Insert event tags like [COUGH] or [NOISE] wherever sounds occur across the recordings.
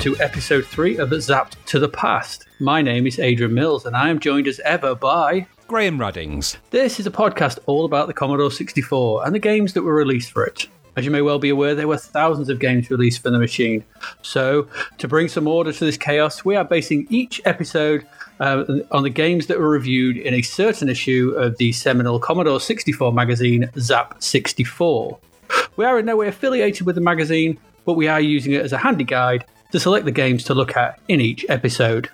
to episode 3 of Zapped to the Past. My name is Adrian Mills, and I am joined as ever by. Graham Ruddings. This is a podcast all about the Commodore 64 and the games that were released for it. As you may well be aware, there were thousands of games released for the machine. So, to bring some order to this chaos, we are basing each episode uh, on the games that were reviewed in a certain issue of the seminal Commodore 64 magazine, Zap 64. We are in no way affiliated with the magazine, but we are using it as a handy guide to select the games to look at in each episode.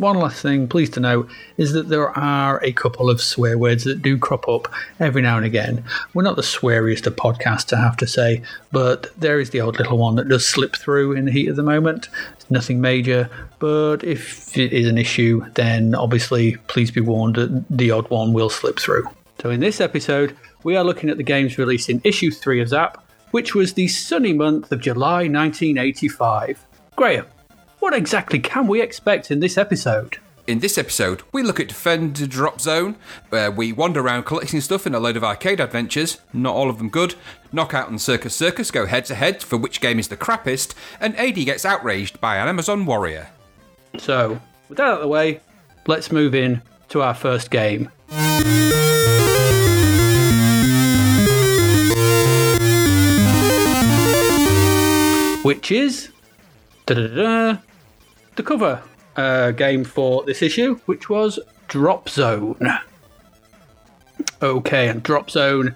One last thing, pleased to note, is that there are a couple of swear words that do crop up every now and again. We're not the sweariest of podcasts, I have to say, but there is the odd little one that does slip through in the heat of the moment. It's nothing major, but if it is an issue, then obviously please be warned that the odd one will slip through. So in this episode, we are looking at the games released in issue 3 of Zap, which was the sunny month of July 1985. Graham, what exactly can we expect in this episode? In this episode, we look at Defender Drop Zone, where we wander around collecting stuff in a load of arcade adventures, not all of them good. Knockout and Circus Circus go head to head for which game is the crappiest, and AD gets outraged by an Amazon warrior. So, with that out of the way, let's move in to our first game. Which is the cover uh, game for this issue, which was Drop Zone. Okay, and Drop Zone.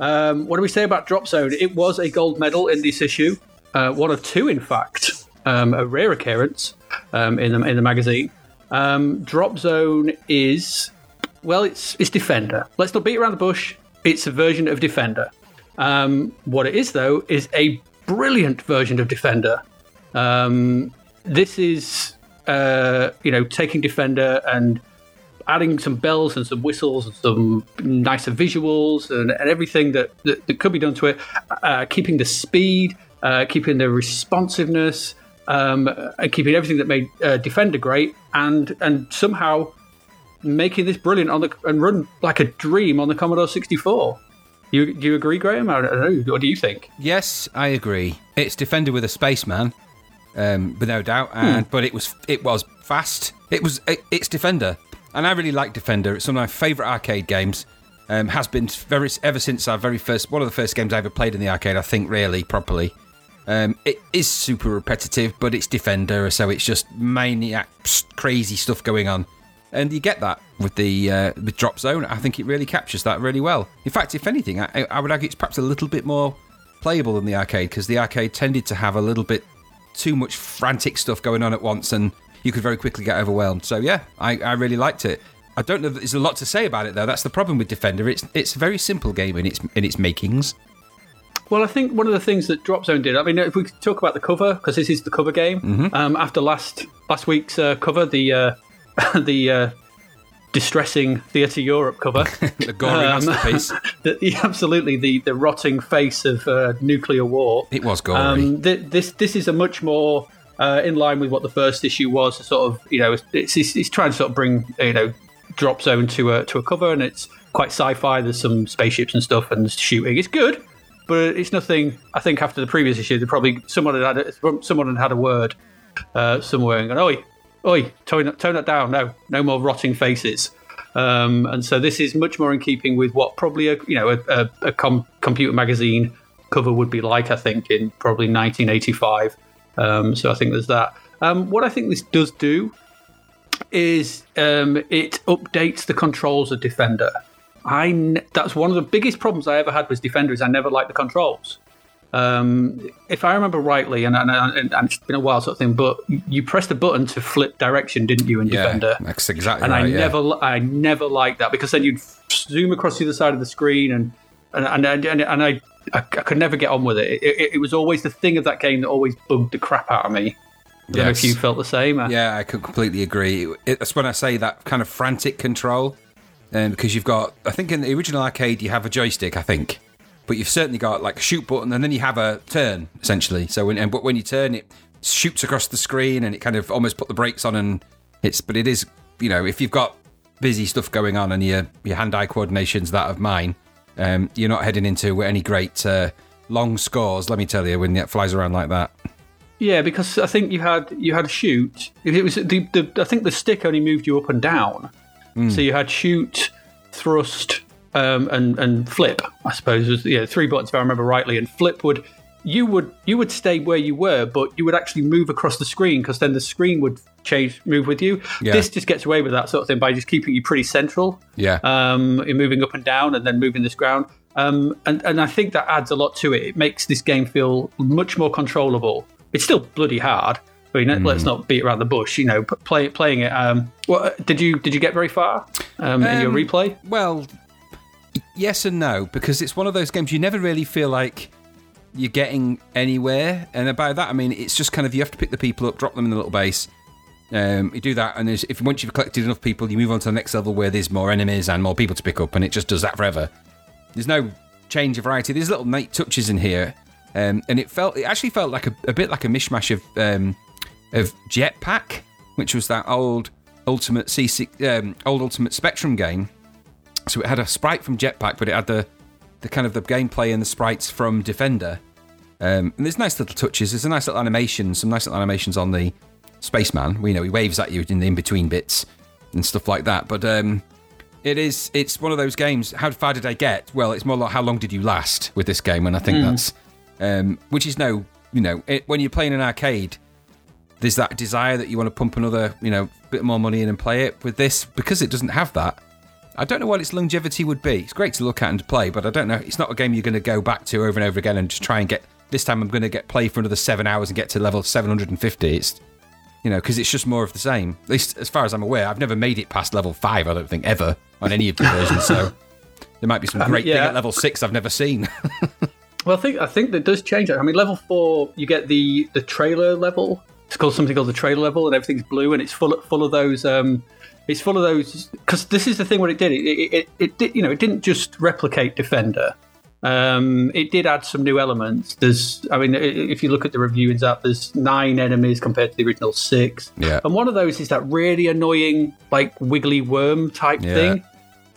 Um, what do we say about Drop Zone? It was a gold medal in this issue, uh, one of two, in fact, um, a rare occurrence um, in the in the magazine. Um, Drop Zone is well, it's it's Defender. Let's not beat around the bush. It's a version of Defender. Um, what it is, though, is a brilliant version of Defender. Um, this is uh, you know taking Defender and adding some bells and some whistles and some nicer visuals and, and everything that, that, that could be done to it, uh, keeping the speed, uh, keeping the responsiveness, um, and keeping everything that made uh, Defender great, and and somehow making this brilliant on the and run like a dream on the Commodore 64. You do you agree, Graham? I don't know. What do you think? Yes, I agree. It's Defender with a spaceman, um, with no doubt. And but it was it was fast. It was it, it's Defender, and I really like Defender. It's one of my favourite arcade games. Um, has been very ever since our very first one of the first games I ever played in the arcade. I think really properly. Um, it is super repetitive, but it's Defender, so it's just maniac crazy stuff going on, and you get that with the uh, with Drop Zone. I think it really captures that really well. In fact, if anything, I, I would argue it's perhaps a little bit more playable than the arcade because the arcade tended to have a little bit too much frantic stuff going on at once, and you could very quickly get overwhelmed. So yeah, I, I really liked it. I don't know that there's a lot to say about it though. That's the problem with Defender. It's it's a very simple game in its in its makings. Well, I think one of the things that Drop Zone did. I mean, if we could talk about the cover because this is the cover game. Um, after last last week's uh, cover, the uh, [LAUGHS] the uh, distressing Theatre Europe cover, [LAUGHS] The gory Um, masterpiece. [LAUGHS] the, the- absolutely the the rotting face of uh, nuclear war. It was gory. Um, th- this this is a much more uh, in line with what the first issue was. a Sort of, you know, it's, it's, it's trying to sort of bring you know Drop Zone to a to a cover, and it's quite sci-fi. There's some spaceships and stuff, and shooting. It's good, but it's nothing. I think after the previous issue, they probably someone had had a, someone had had a word uh, somewhere and gone, "Oi, oi, tone, that- tone that down. No, no more rotting faces." Um, and so this is much more in keeping with what probably a you know a, a, a com- computer magazine cover would be like. I think in probably 1985. Um, so I think there's that. Um, what I think this does do is um, it updates the controls of Defender. I that's one of the biggest problems I ever had with Defender is I never liked the controls. Um, if I remember rightly, and, and, and, and it's been a while sort of thing, but you pressed the button to flip direction, didn't you, in yeah, Defender? that's exactly and right. I yeah. never, I never liked that because then you'd zoom across the other side of the screen, and and and, and, and I, I, I could never get on with it. It, it. it was always the thing of that game that always bugged the crap out of me. I don't know if you felt the same. uh, Yeah, I could completely agree. It- That's when I say that kind of frantic control, um, because you've got. I think in the original arcade you have a joystick. I think, but you've certainly got like a shoot button, and then you have a turn essentially. So when and but when you turn, it shoots across the screen, and it kind of almost put the brakes on, and it's. But it is, you know, if you've got busy stuff going on and your your hand-eye coordination's that of mine, um, you're not heading into any great uh, long scores. Let me tell you, when it flies around like that. Yeah, because I think you had you had shoot. If it was the, the I think the stick only moved you up and down, so you had shoot, thrust, um, and and flip. I suppose was yeah three buttons if I remember rightly. And flip would you would you would stay where you were, but you would actually move across the screen because then the screen would change move with you. Yeah. This just gets away with that sort of thing by just keeping you pretty central. Yeah. Um, you're moving up and down and then moving this ground. Um, and, and I think that adds a lot to it. It makes this game feel much more controllable. It's still bloody hard. I mean, Hmm. let's not beat around the bush. You know, play, playing it. Um, what did you did you get very far um, in your Um, replay? Well, yes and no, because it's one of those games you never really feel like you're getting anywhere. And about that, I mean, it's just kind of you have to pick the people up, drop them in the little base. Um, you do that, and if once you've collected enough people, you move on to the next level where there's more enemies and more people to pick up, and it just does that forever. There's no change of variety. There's little night touches in here, um, and it felt it actually felt like a, a bit like a mishmash of um, of Jetpac, which was that old Ultimate C6, um, old Ultimate Spectrum game. So it had a sprite from Jetpac, but it had the the kind of the gameplay and the sprites from Defender. Um, and there's nice little touches. There's a nice little animation, some nice little animations on the spaceman. We know he waves at you in the in between bits and stuff like that. But um, it is it's one of those games. How far did I get? Well, it's more like how long did you last with this game? And I think that's um, which is no, you know, it, when you're playing an arcade, there's that desire that you want to pump another, you know, bit more money in and play it. With this, because it doesn't have that, I don't know what its longevity would be. It's great to look at and to play, but I don't know. It's not a game you're going to go back to over and over again and just try and get. This time, I'm going to get play for another seven hours and get to level 750. It's you know, because it's just more of the same. At least as far as I'm aware, I've never made it past level five. I don't think ever on any of the versions. So there might be some great thing yeah. at level six I've never seen. [LAUGHS] Well, I think I think that does change. I mean, level four, you get the the trailer level. It's called something called the trailer level, and everything's blue, and it's full full of those. Um, it's full of those because this is the thing. What it did, it, it, it, it did, you know, it didn't just replicate Defender. Um, it did add some new elements. There's, I mean, if you look at the review in Zap, there's nine enemies compared to the original six. Yeah. And one of those is that really annoying, like wiggly worm type Yeah. thing.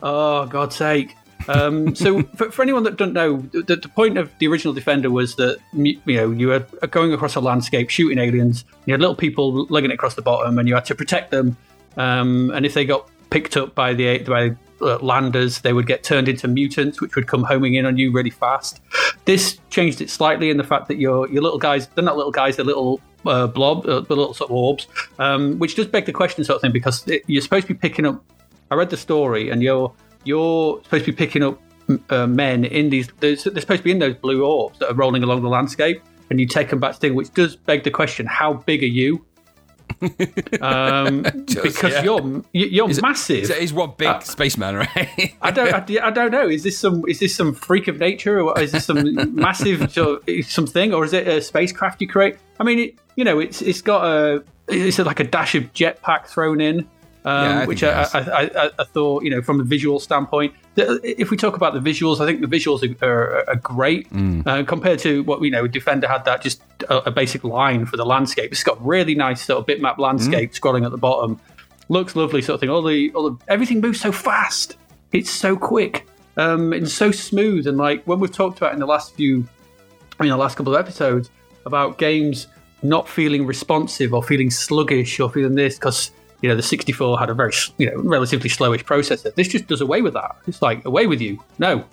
Oh, God's sake. Um, [LAUGHS] so, for, for anyone that don't know, the, the point of the original Defender was that you know you were going across a landscape shooting aliens. You had little people lugging it across the bottom, and you had to protect them. Um, and if they got picked up by the by uh, landers, they would get turned into mutants, which would come homing in on you really fast. This changed it slightly in the fact that your your little guys—they're not little guys; they're little uh, blob, uh, the little sort of orbs, um, which does beg the question, sort of thing, because it, you're supposed to be picking up. I read the story, and you're you're supposed to be picking up uh, men in these. They're, they're supposed to be in those blue orbs that are rolling along the landscape, and you take them back to thing, which does beg the question: How big are you? Um, [LAUGHS] because yeah. you're you're Is it- massive. Is, is one big Uh, spaceman, right? I don't. I, [LAUGHS] I don't know. Is this some? Is this some freak of nature, or is this some [LAUGHS] massive sort of, something, or is it a spacecraft you create? I mean, it, you know, it's it's got a it's like a dash of Jetpac thrown in, um, Yeah, which I. I, I, I thought, you know, from a visual standpoint, if we talk about the visuals, I think the visuals are, are, are great Mm. uh, compared to what you know. Defender had that just a, a basic line for the landscape. It's got really nice sort of bitmap landscape Mm. scrolling at the bottom. Looks lovely, sort of thing. All the, all the everything moves so fast. It's so quick um, and so smooth. And like when we've talked about in the last few, I mean, the last couple of episodes about games not feeling responsive or feeling sluggish or feeling this because you know the 64 had a very you know relatively slowish processor. This just does away with that. It's like away with you. No,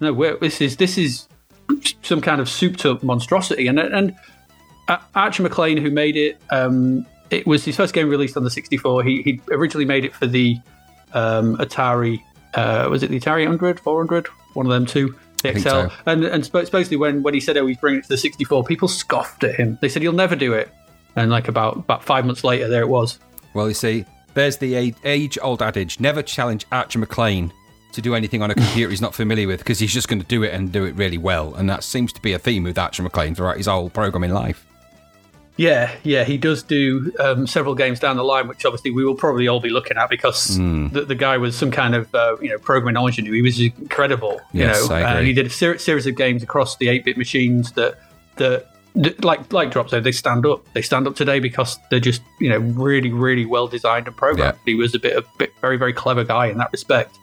no. We're, this is this is some kind of souped up monstrosity. And and uh, Archer McLean, who made it, um, it was his first game released on the 64. He he originally made it for the um, Atari. Uh, was it the Atari 100, 400? One of them two. The XL. so. And and supposedly when when he said oh he's bringing it to the 64, people scoffed at him. They said "You'll never do it. And like about about five months later, there it was. Well, you see, there's the age old adage never challenge Archer McLean to do anything on a computer he's not familiar with because he's just going to do it and do it really well. And that seems to be a theme with Archer McLean throughout his whole programming life. Yeah, yeah, he does do um, several games down the line, which obviously we will probably all be looking at because Hmm. the, the guy was some kind of uh, you know programming ingenue. He was incredible, you Yes, know, I agree. and he did a ser- series of games across the eight bit machines that that. That Like like Drop Zone, they stand up. They stand up today because they're just you know really really well designed and programmed. Yeah. He was a bit a bit very very clever guy in that respect.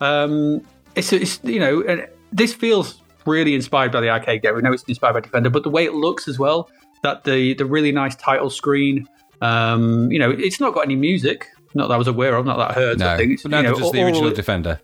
Um, it's, it's you know, and this feels really inspired by the arcade game. We know it's inspired by Defender, but the way it looks as well, that the the really nice title screen. Um, you know, it's not got any music. Not that I was aware of. Not that I heard. No, I think it's, but no, you know, just the original or- Defender.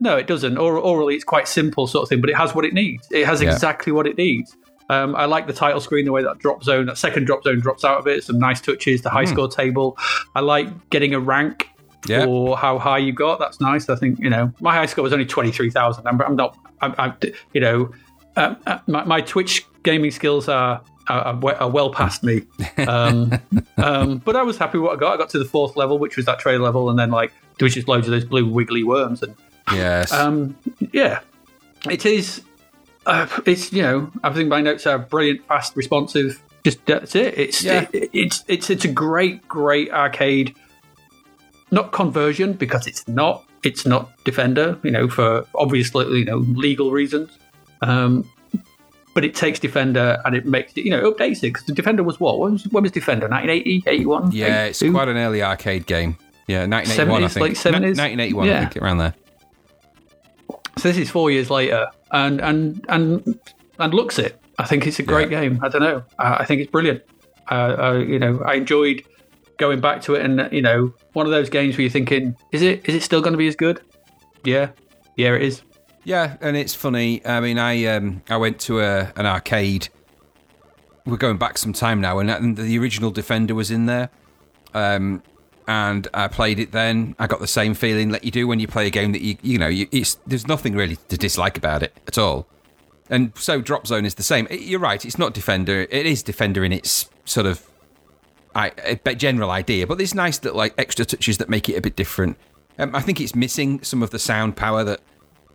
no, it doesn't. Or, orally, it's quite simple sort of thing, but it has what it needs. It has Yeah. exactly what it needs. Um, I like the title screen, the way that drop zone, that second drop zone drops out of it. Some nice touches, the high score table. I like getting a rank. Yeah. for how high you got. That's nice. I think you know my high score was only twenty three thousand. I'm, I'm not. I'm, I'm you know um, uh, my, my Twitch gaming skills are. Are, are well past me, [LAUGHS] um, um, but I was happy with what I got. I got to the fourth level, which was that trailer level, and then like there was just loads of those blue wiggly worms, and Yes. um, yeah, it is. Uh, it's you know I think my notes are brilliant, fast, responsive. Just that's it. It's Yeah. it, it's it's it's a great great arcade. Not conversion because it's not. It's not Defender. You know for obviously you know legal reasons. Um, but it takes Defender and it makes it, you know, updates it because the Defender was what? When was, when was Defender? 1980, 81? yeah, it's quite an early arcade game. Yeah, 1981, I 70s, think. late 70s? Ni- 1981, I Yeah. think, around there. So this is four years later, and and and and looks it. I think it's a great Yeah. game. I don't know. Uh, I think it's brilliant. Uh, uh, you know, I enjoyed going back to it, and you know, one of those games where you're thinking, is it is it still going to be as good? Yeah, yeah, it is. Yeah, and it's funny. I mean, I um, I went to a, an arcade. We're going back some time now, and, and the original Defender was in there. Um, and I played it then. I got the same feeling that you do when you play a game that you you know you, it's, there's nothing really to dislike about it at all. And so Drop Zone is the same. It- you're right. It's not Defender. It is Defender in its sort of general idea, but there's nice little like extra touches that make it a bit different. Um, I think it's missing some of the sound power that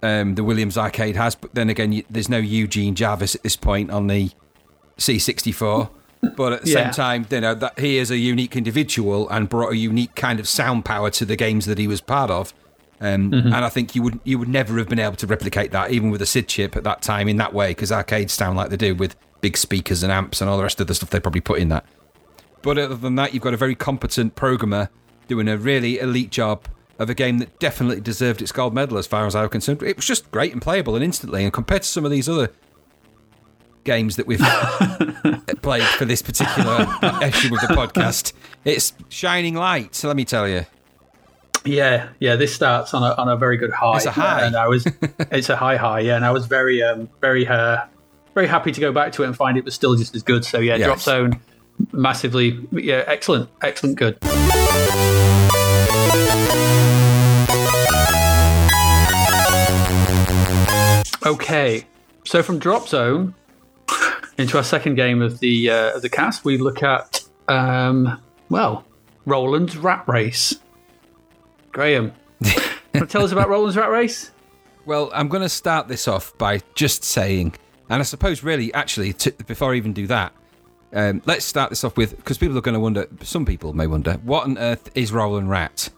um, the Williams arcade has, but then again, you, there's no Eugene Jarvis at this point on the C64. But at the Yeah. same time, you know that he is a unique individual and brought a unique kind of sound power to the games that he was part of. Um, And I think you would you would never have been able to replicate that, even with a SID chip at that time in that way, because arcades sound like they do with big speakers and amps and all the rest of the stuff they probably put in that. But other than that, you've got a very competent programmer doing a really elite job of a game that definitely deserved its gold medal, as far as I was concerned. It was just great and playable and instantly. And compared to some of these other games that we've [LAUGHS] played for this particular issue of the podcast, it's shining light. So let me tell you. Yeah, yeah. This starts on a on a very good high. It's a high. and I was [LAUGHS] it's a high high. Yeah, and I was very um very uh very happy to go back to it and find it was still just as good. So yeah, Drop Zone, massively yeah, excellent, excellent, good. Okay, so from Drop Zone into our second game of the uh, of the cast, we look at um, well, Roland's Rat Race. Graham, [LAUGHS] to tell us about Roland's Rat Race? Well, I'm going to start this off by just saying, and I suppose really, actually, t- before I even do that, um, let's start this off with because people are going to wonder. Some people may wonder what on earth is Roland Rat.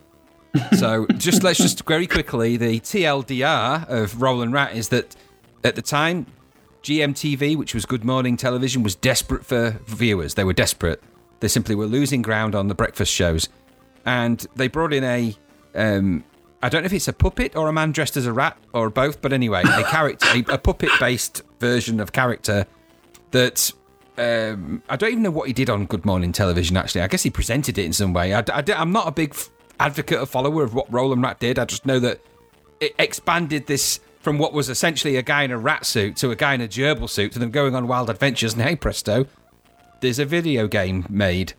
so [LAUGHS] just let's just very quickly the TLDR of Roland Rat is that at the time GMTV, which was Good Morning Television, was desperate for viewers. They were desperate. They simply were losing ground on the breakfast shows, and they brought in a um, I don't know if it's a puppet or a man dressed as a rat or both, but anyway, a [LAUGHS] character, a, a puppet-based version of character that um, I don't even know what he did on Good Morning Television. Actually, I guess he presented it in some way. I, am not a big advocate or follower of what Roland Rat did. I just know that it expanded this from what was essentially a guy in a rat suit to a guy in a gerbil suit to them going on wild adventures. And hey, presto, there's a video game made.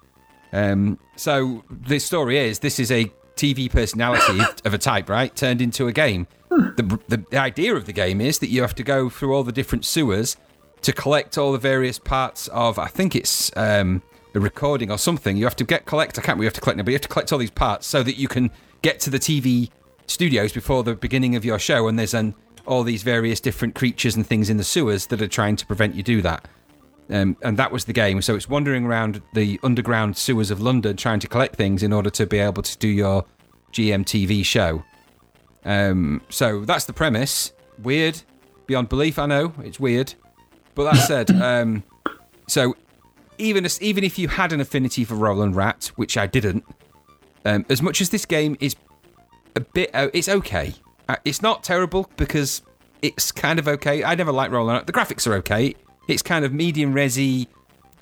Um, so the story is this is a TV personality of a type, right? Turned into a game. The, the, idea of the game is that you have to go through all the different sewers to collect all the various parts of, I think it's um, a recording or something. You have to get collect, I can't you have to collect now, but you have to collect all these parts so that you can get to the TV studios before the beginning of your show. And there's an, all these various different creatures and things in the sewers that are trying to prevent you do that. Um, and that was the game. So it's wandering around the underground sewers of London trying to collect things in order to be able to do your GMTV show. Um, so that's the premise. Weird, beyond belief. I know it's weird, but that said, [LAUGHS] um, so even as, even if you had an affinity for Roland Rat, which I didn't, um, as much as this game is a bit, uh, it's okay. Uh, it's not terrible because it's kind of okay. I never liked Roland Rat. The graphics are okay. It's kind of medium resi,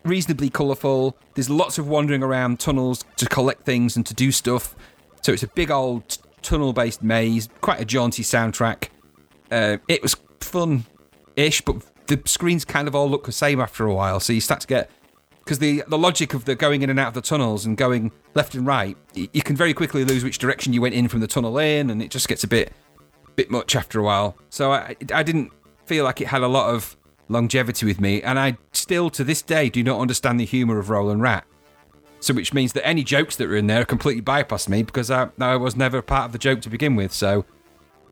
reasonably colourful. There's lots of wandering around tunnels to collect things and to do stuff. So it's a big old tunnel-based maze. Quite a jaunty soundtrack. Uh, it was fun-ish, but the screens kind of all look the same after a while. So you start to get because the the logic of the going in and out of the tunnels and going left and right, you can very quickly lose which direction you went in from the tunnel in, and it just gets a bit bit much after a while. So I I didn't feel like it had a lot of longevity with me, and I still to this day do not understand the humour of Roland Rat. So which means that any jokes that were in there completely bypassed me because I, I was never part of the joke to begin with. So,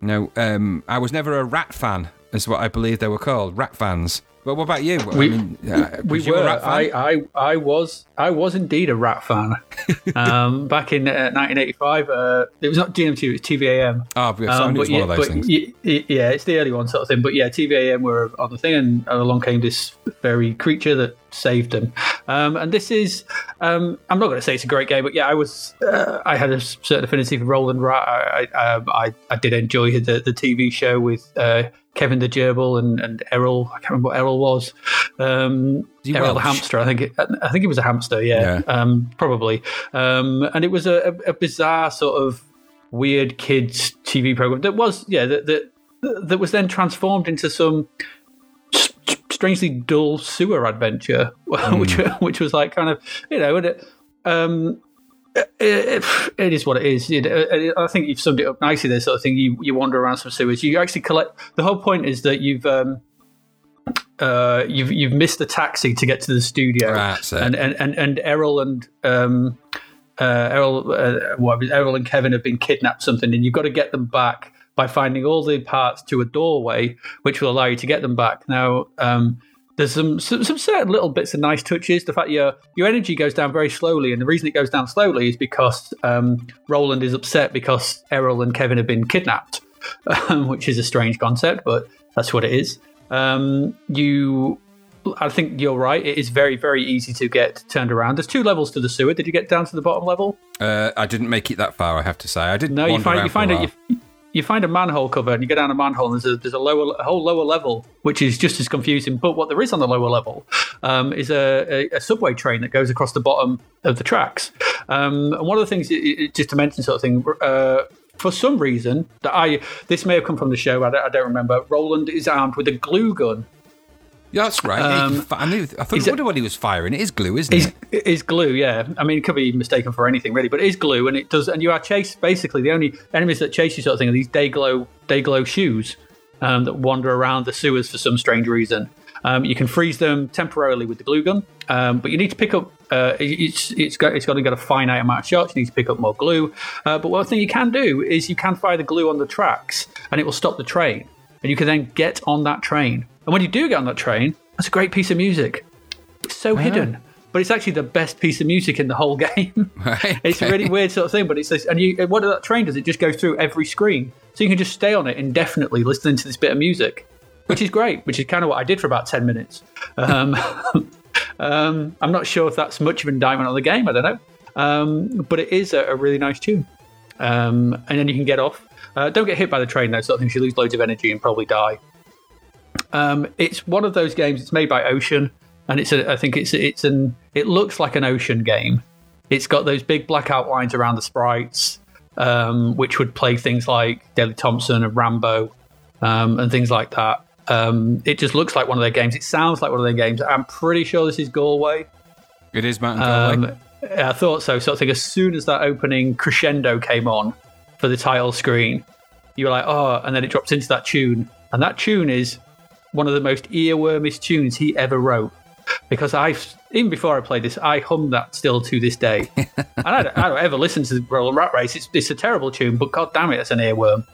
you know, um, I was never a rat fan, is what I believe they were called, rat fans. Well, what about you? We, I mean, uh, [LAUGHS] we were. I, I, I was. I was indeed a rat fan. [LAUGHS] um, back in uh, 1985, uh, it was not GMT, it was TVAM. Oh, ah, yeah, um, it was yeah, one of those things. yeah, it's the early one sort of thing. But yeah, TVAM were on the thing, and along came this very creature that saved them. Um, and this is, um, I'm not going to say it's a great game, but yeah, I was, uh, I had a certain affinity for Roland Rat. I, I, um, I, I, did enjoy the, the TV show with uh, Kevin the Gerbil and, and Errol. I can't remember what Errol was. Um, Errol the hamster. I think. It, I think it was a hamster. Yeah, yeah. Um, probably. Um, and it was a, a, bizarre sort of weird kids TV program that was yeah that that, that was then transformed into some strangely dull sewer adventure, mm. [LAUGHS] which which was like kind of you know. And it, um, it, it is what it is. I think you've summed it up nicely. There, sort of thing. You you wander around some sewers. You actually collect. The whole point is that you've um, uh, you've you've missed the taxi to get to the studio, right, and, and and and Errol and um, uh, Errol, uh, what Errol and Kevin have been kidnapped something, and you've got to get them back by finding all the parts to a doorway, which will allow you to get them back. Now. Um, there's some, some, some certain little bits of nice touches. The fact your your energy goes down very slowly, and the reason it goes down slowly is because um, Roland is upset because Errol and Kevin have been kidnapped, um, [LAUGHS] which is a strange concept, but that's what it is. Um, you, I think you're right. It is very very easy to get turned around. There's two levels to the sewer. Did you get down to the bottom level? Uh, I didn't make it that far. I have to say, I didn't. No, you find you find it. You, you find a manhole cover and you go down a manhole and there's a, there's a lower a whole lower level which is just as confusing but what there is on the lower level um, is a, a, a, subway train that goes across the bottom of the tracks um, and one of the things just to mention sort of thing uh, for some reason that I this may have come from the show I don't, I don't remember Roland is armed with a glue gun yeah, that's right. Um, I knew. I thought. I wonder what he was firing. It is glue, isn't it? It is glue. Yeah. I mean, it could be mistaken for anything really, but it is glue, and it does. And you are chased. Basically, the only enemies that chase you, sort of thing, are these day glow day glow shoes um, that wander around the sewers for some strange reason. Um, you can freeze them temporarily with the glue gun, um, but you need to pick up. Uh, it's it's got it's got to get a finite amount of shots. You need to pick up more glue. Uh, but one thing you can do is you can fire the glue on the tracks, and it will stop the train, and you can then get on that train. And when you do get on that train, that's a great piece of music. It's so hidden, but it's actually the best piece of music in the whole [LAUGHS] game. Right, it's a really weird sort of thing, but it's this, and you what that train does? It just goes through every screen, so you can just stay on it indefinitely listening to this bit of music, which is great. Which is kind of what I did for about ten minutes. Um, [LAUGHS] um, I'm not sure if that's much of an indictment on the game. I don't know, um, but it is a, a really nice tune. Um, and then you can get off. Uh, don't get hit by the train though, sort of thing. You lose loads of energy and probably die. Um, it's one of those games. It's made by Ocean, and it's a, I think it's it's an it looks like an Ocean game. It's got those big black outlines around the sprites, um, which would play things like Daley Thompson and Rambo, um, and things like that. Um, it just looks like one of their games. It sounds like one of their games. I'm pretty sure this is Galway. It is Martin Galway. Um, I thought so. So I think as soon as that opening crescendo came on for the title screen, you were like, oh, and then it drops into that tune, and that tune is one of the most earwormiest tunes he ever wrote. Because I, even before I played this, I hum that still to this day. [LAUGHS] and I don't, I don't, ever listen to Roland Rat Race. It's, it's a terrible tune, but god damn it, it's an earworm.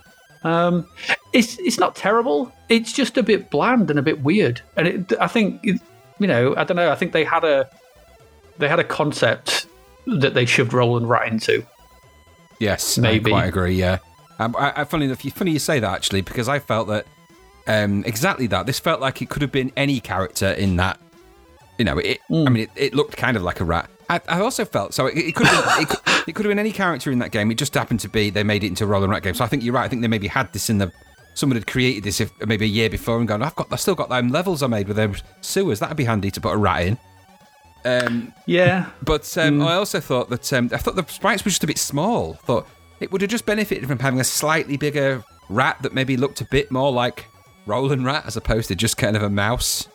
Um, it's it's not terrible. It's just a bit bland and a bit weird. And it, I think, you know, I don't know. I think they had a they had a concept that they shoved Roland Rat into. Yes, maybe. I quite agree. Yeah. Um, I, I, funny enough, funny you say that actually, because I felt that um, exactly that. This felt like it could have been any character in that. You know, it. Mm. I mean, it, it, looked kind of like a rat. I, I also felt so. It, it could have been, it, could, it could have been any character in that game. It just happened to be they made it into a Roland Rat game. So I think you're right. I think they maybe had this in the. Someone had created this if, maybe a year before and gone. I've got. I've still got them levels I made with them sewers. That'd be handy to put a rat in. Um, Yeah. but um, I also thought that um, I thought the sprites were just a bit small. Thought it would have just benefited from having a slightly bigger rat that maybe looked a bit more like Roland Rat as opposed to just kind of a mouse.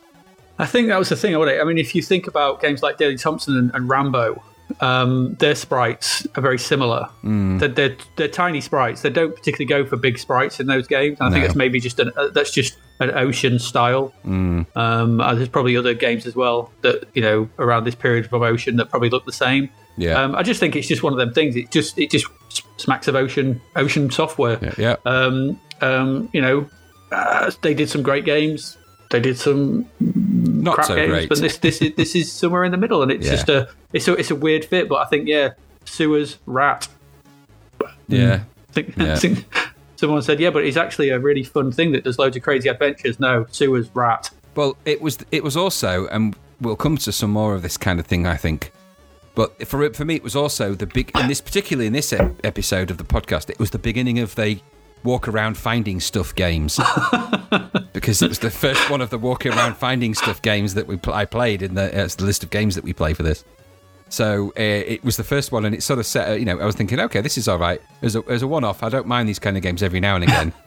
I think that was the thing. I mean, if you think about games like Daley Thompson and, and Rambo, um, their sprites are very similar. They're, they're, they're tiny sprites. They don't particularly go for big sprites in those games. And I think No. that's maybe just an uh, that's just an ocean style. Um, uh, there's probably other games as well that you know around this period of Ocean that probably look the same. Yeah. Um, I just think it's just one of them things. It just it just smacks of ocean ocean software. Yeah, yeah. Um, um, you know, uh, they did some great games. They did some Not crap so games, great. but this this is this is somewhere in the middle, and it's [LAUGHS] Yeah. just a it's a it's a weird fit. But I think yeah, sewers rat. yeah. Mm. I think, Yeah. I [LAUGHS] think someone said yeah, but it's actually a really fun thing that does loads of crazy adventures. No, sewers rat. Well, it was it was also, and we'll come to some more of this kind of thing, I think. But for for me, it was also the big, in this particularly in this ep- episode of the podcast, it was the beginning of the walk around finding stuff games [LAUGHS] because it was the first one of the walk around finding stuff games that we pl- I played in the, uh, the list of games that we play for this. So uh, it was the first one, and it sort of set. uh, You know, I was thinking, okay, this is all right. As a, as a one-off, I don't mind these kind of games every now and again. [LAUGHS]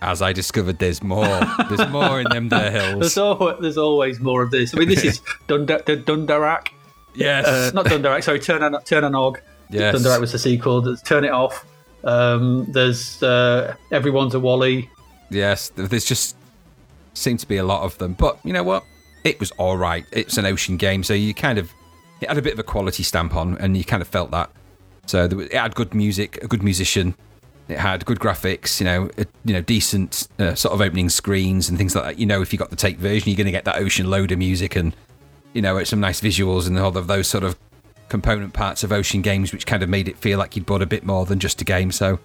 As I discovered, there's more. There's more in them there [LAUGHS] hills. There's always, there's always more of this. I mean, this is Dunda- D- Dun Darach. Yes. Uh, not Dun Darach, sorry, Turn on Tir Na Nog. Yes. Dun Darach was the sequel. Turn It Off. Um, there's uh, Everyone's a Wally. Yes, there's just seemed to be a lot of them. But you know what? It was all right. It's an ocean game, so you kind of it had a bit of a quality stamp on, and you kind of felt that. So was, it had good music, a good musician. It had good graphics, you know, a, you know, decent uh, sort of opening screens and things like that. You know, if you got the tape version, you're going to get that ocean load of music and you know, some nice visuals and all of those sort of component parts of ocean games, which kind of made it feel like you'd bought a bit more than just a game. So,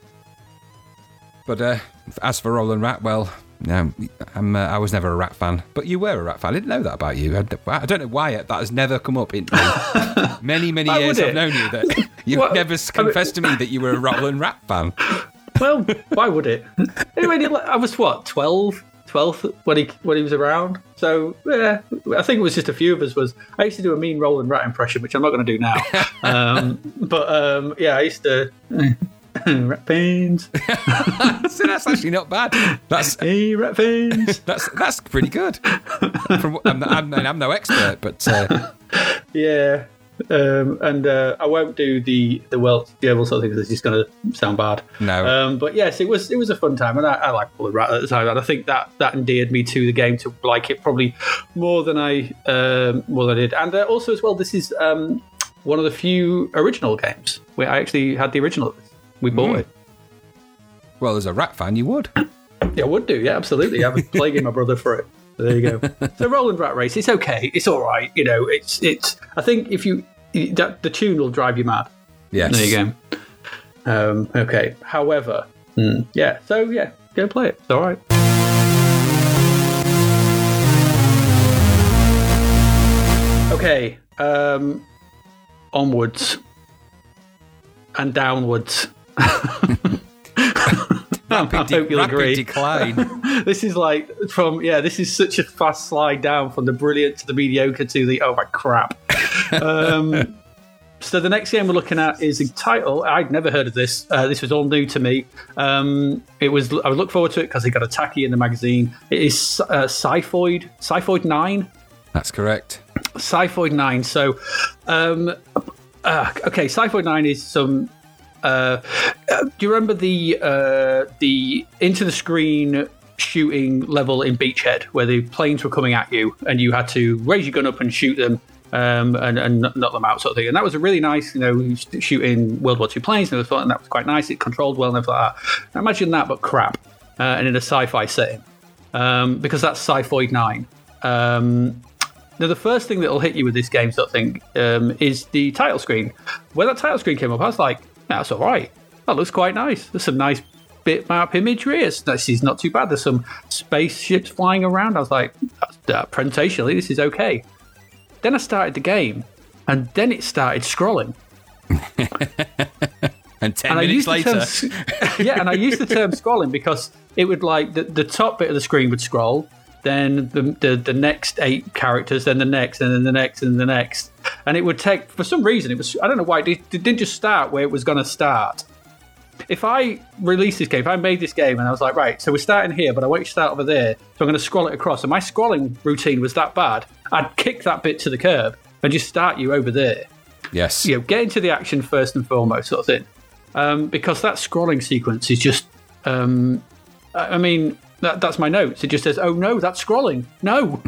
but uh, as for Roland Rat, well, no, I'm, uh, I was never a Rat fan. But you were a Rat fan. I didn't know that about you. I don't know why that has never come up in me. [LAUGHS] many, many Why years I've known you that [LAUGHS] you What? never confessed to me that you were a Roland Rat fan. [LAUGHS] Well, why would it? Anyway, I was what 12, 12 when he when he was around. So yeah, I think it was just a few of us. Was I used to do a mean Roland Rat impression, which I'm not going to do now. [LAUGHS] um, but um, yeah, I used to. [LAUGHS] rat fiends, [LAUGHS] So that's actually not bad. That's hey rat that's that's pretty good. From, I'm, I'm, I'm no expert, but uh, Yeah, um, and uh, I won't do the the the oval sort of thing because it's just going to sound bad. No. Um, but yes, it was it was a fun time, and I, I liked Bullet Rat at the time, and I think that that endeared me to the game to like it probably more than I um, more than I did, and uh, also as well, this is um, one of the few original games where I actually had the original. We bought it. well, as a Rat fan, you would. Yeah, I would do. Yeah, absolutely. I was plaguing my brother for it. There you go. [LAUGHS] so Roland Rat Race, it's okay. It's all right. You know, it's it's. I think if you that the tune will drive you mad. Yes. There you go. Um, okay. However, hmm, yeah. So yeah, go play it. It's all right. Okay. Um, onwards and downwards. [LAUGHS] [LAUGHS] I Rapid, hope you'll rapid agree. decline. [LAUGHS] This is like from yeah. This is such a fast slide down from the brilliant to the mediocre to the oh my crap. Um, so the next game we're looking at is a title I'd never heard of this. Uh, this was all new to me. Um, it was I look forward to it because it got a tacky in the magazine. It is uh, Cyphoid Cyphoid Nine. That's correct. Cyphoid 9. So, um, uh, okay, Cyphoid 9 is some. Uh, uh, do you remember the uh, the into the screen shooting level in Beachhead where the planes were coming at you and you had to raise your gun up and shoot them um, and, and knock them out, sort of thing? And that was a really nice, you know, shooting World War II planes and thought, and that was quite nice. It controlled well and everything like that. Now imagine that, but crap, uh, and in a sci-fi setting um, because that's Cyphoid 9. Um, now, the first thing that will hit you with this game, sort of thing, um, is the title screen. When that title screen came up, I was like, "That's all right. That looks quite nice. There's some nice bitmap imagery. It's, this is not too bad. There's some spaceships flying around." I was like, That's, uh, "Presentationally, this is okay." Then I started the game, and then it started scrolling. [LAUGHS] And 10 And minutes later, term, yeah, and I used the term scrolling because it would like the, the top bit of the screen would scroll, then the, the the next eight characters, then the next, and then the next, and the next, and it would take for some reason it was I don't know why it, it didn't just start where it was going to start. If I release this game, if I made this game and I was like, right, so we're starting here, but I want you to start over there, so I'm going to scroll it across, and my scrolling routine was that bad, I'd kick that bit to the curb and just start you over there. Yes. You know, get into the action first and foremost, sort of thing, um, because that scrolling sequence is just. Um, I mean, that, that's my notes. It just says, "Oh no, that's scrolling." No,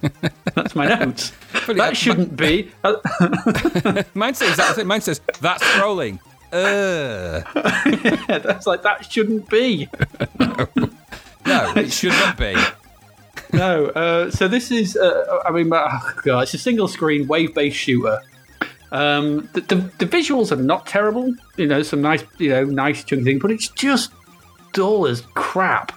[LAUGHS] that's my notes. that shouldn't be. [LAUGHS] Mine says that. Mine says that's scrolling. Uh, [LAUGHS] that's like that shouldn't be. [LAUGHS] no, it should not be. No. Uh, so this is. Uh, I mean, oh God, it's a single screen wave based shooter. Um, the, the, the visuals are not terrible. You know, some nice, you know, nice chunky thing, but it's just dull as crap.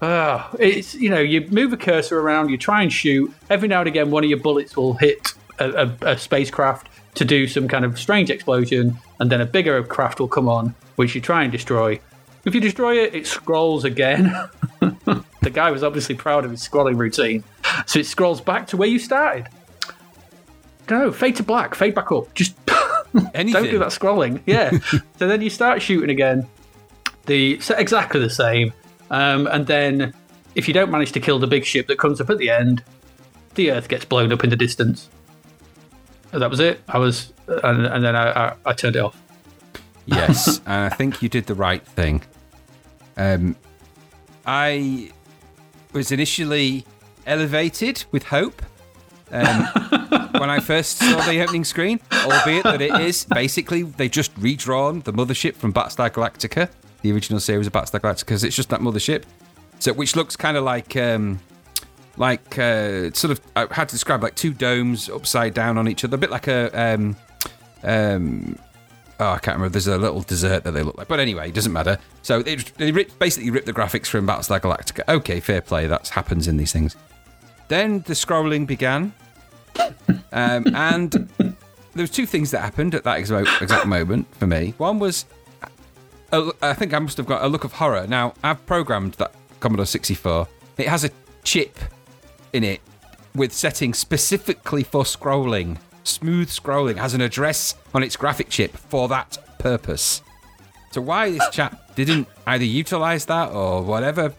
Uh, it's you know, you move a cursor around, you try and shoot. Every now and again, one of your bullets will hit a, a, a spacecraft to do some kind of strange explosion, and then a bigger craft will come on, which you try and destroy. If you destroy it, it scrolls again. [LAUGHS] the guy was obviously proud of his scrolling routine, so it scrolls back to where you started. No, fade to black, fade back up. Just Anything. [LAUGHS] don't do that scrolling. Yeah. [LAUGHS] so then you start shooting again. The so exactly the same. Um, and then if you don't manage to kill the big ship that comes up at the end, the Earth gets blown up in the distance. That was it. I was, and, and then I, I, I turned it off. [LAUGHS] Yes, and I think you did the right thing. Um, I was initially elevated with hope um, [LAUGHS] when I first saw the opening screen, albeit that it is basically they just redrawn the mothership from Battlestar Galactica, the original series of Battlestar Galactica, because it's just that mothership, so which looks kind of like. Um, like uh, sort of, I had to describe like two domes upside down on each other, a bit like a um, um, oh, I can't remember. There's a little dessert that they look like, but anyway, it doesn't matter. So they, they ripped, basically ripped the graphics from Battlestar Galactica. Okay, fair play. That happens in these things. Then the scrolling began, um, and there was two things that happened at that exact exact moment for me. One was, a- I think I must have got a look of horror. Now I've programmed that Commodore 64. It has a chip in it with settings specifically for scrolling. Smooth scrolling has an address on its graphic chip for that purpose. So why this chap didn't either utilize that or whatever,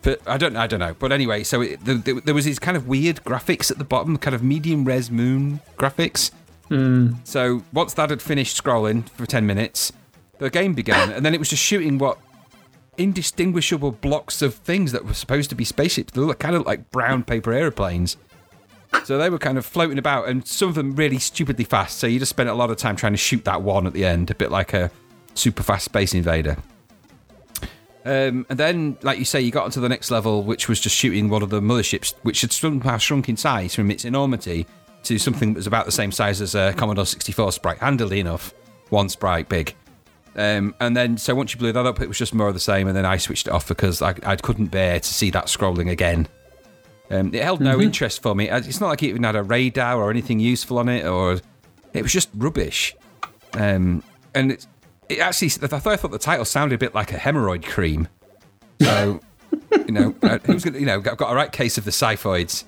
but I don't I don't know. But anyway, so it, the, the, there was these kind of weird graphics at the bottom, kind of medium res moon graphics. Hmm. So once that had finished scrolling for ten minutes, the game began, and then it was just shooting what indistinguishable blocks of things that were supposed to be spaceships. They look kind of like brown paper aeroplanes. So they were kind of floating about, and some of them really stupidly fast. So you just spent a lot of time trying to shoot that one at the end, a bit like a super fast space invader. Um, and then, like you say, you got onto the next level, which was just shooting one of the motherships, which had somehow shrunk in size from its enormity to something that was about the same size as a Commodore 64 sprite, handily enough, one sprite big. Um, and then, so once you blew that up, it was just more of the same. And then I switched it off because I, I couldn't bear to see that scrolling again. Um, it held no interest for me. It's not like it even had a radar or anything useful on it, or it was just rubbish. Um, and it, it actually, I thought, I thought the title sounded a bit like a hemorrhoid cream. So, [LAUGHS] you know, uh, who's gonna, you know, I've got a right case of the xiphoids.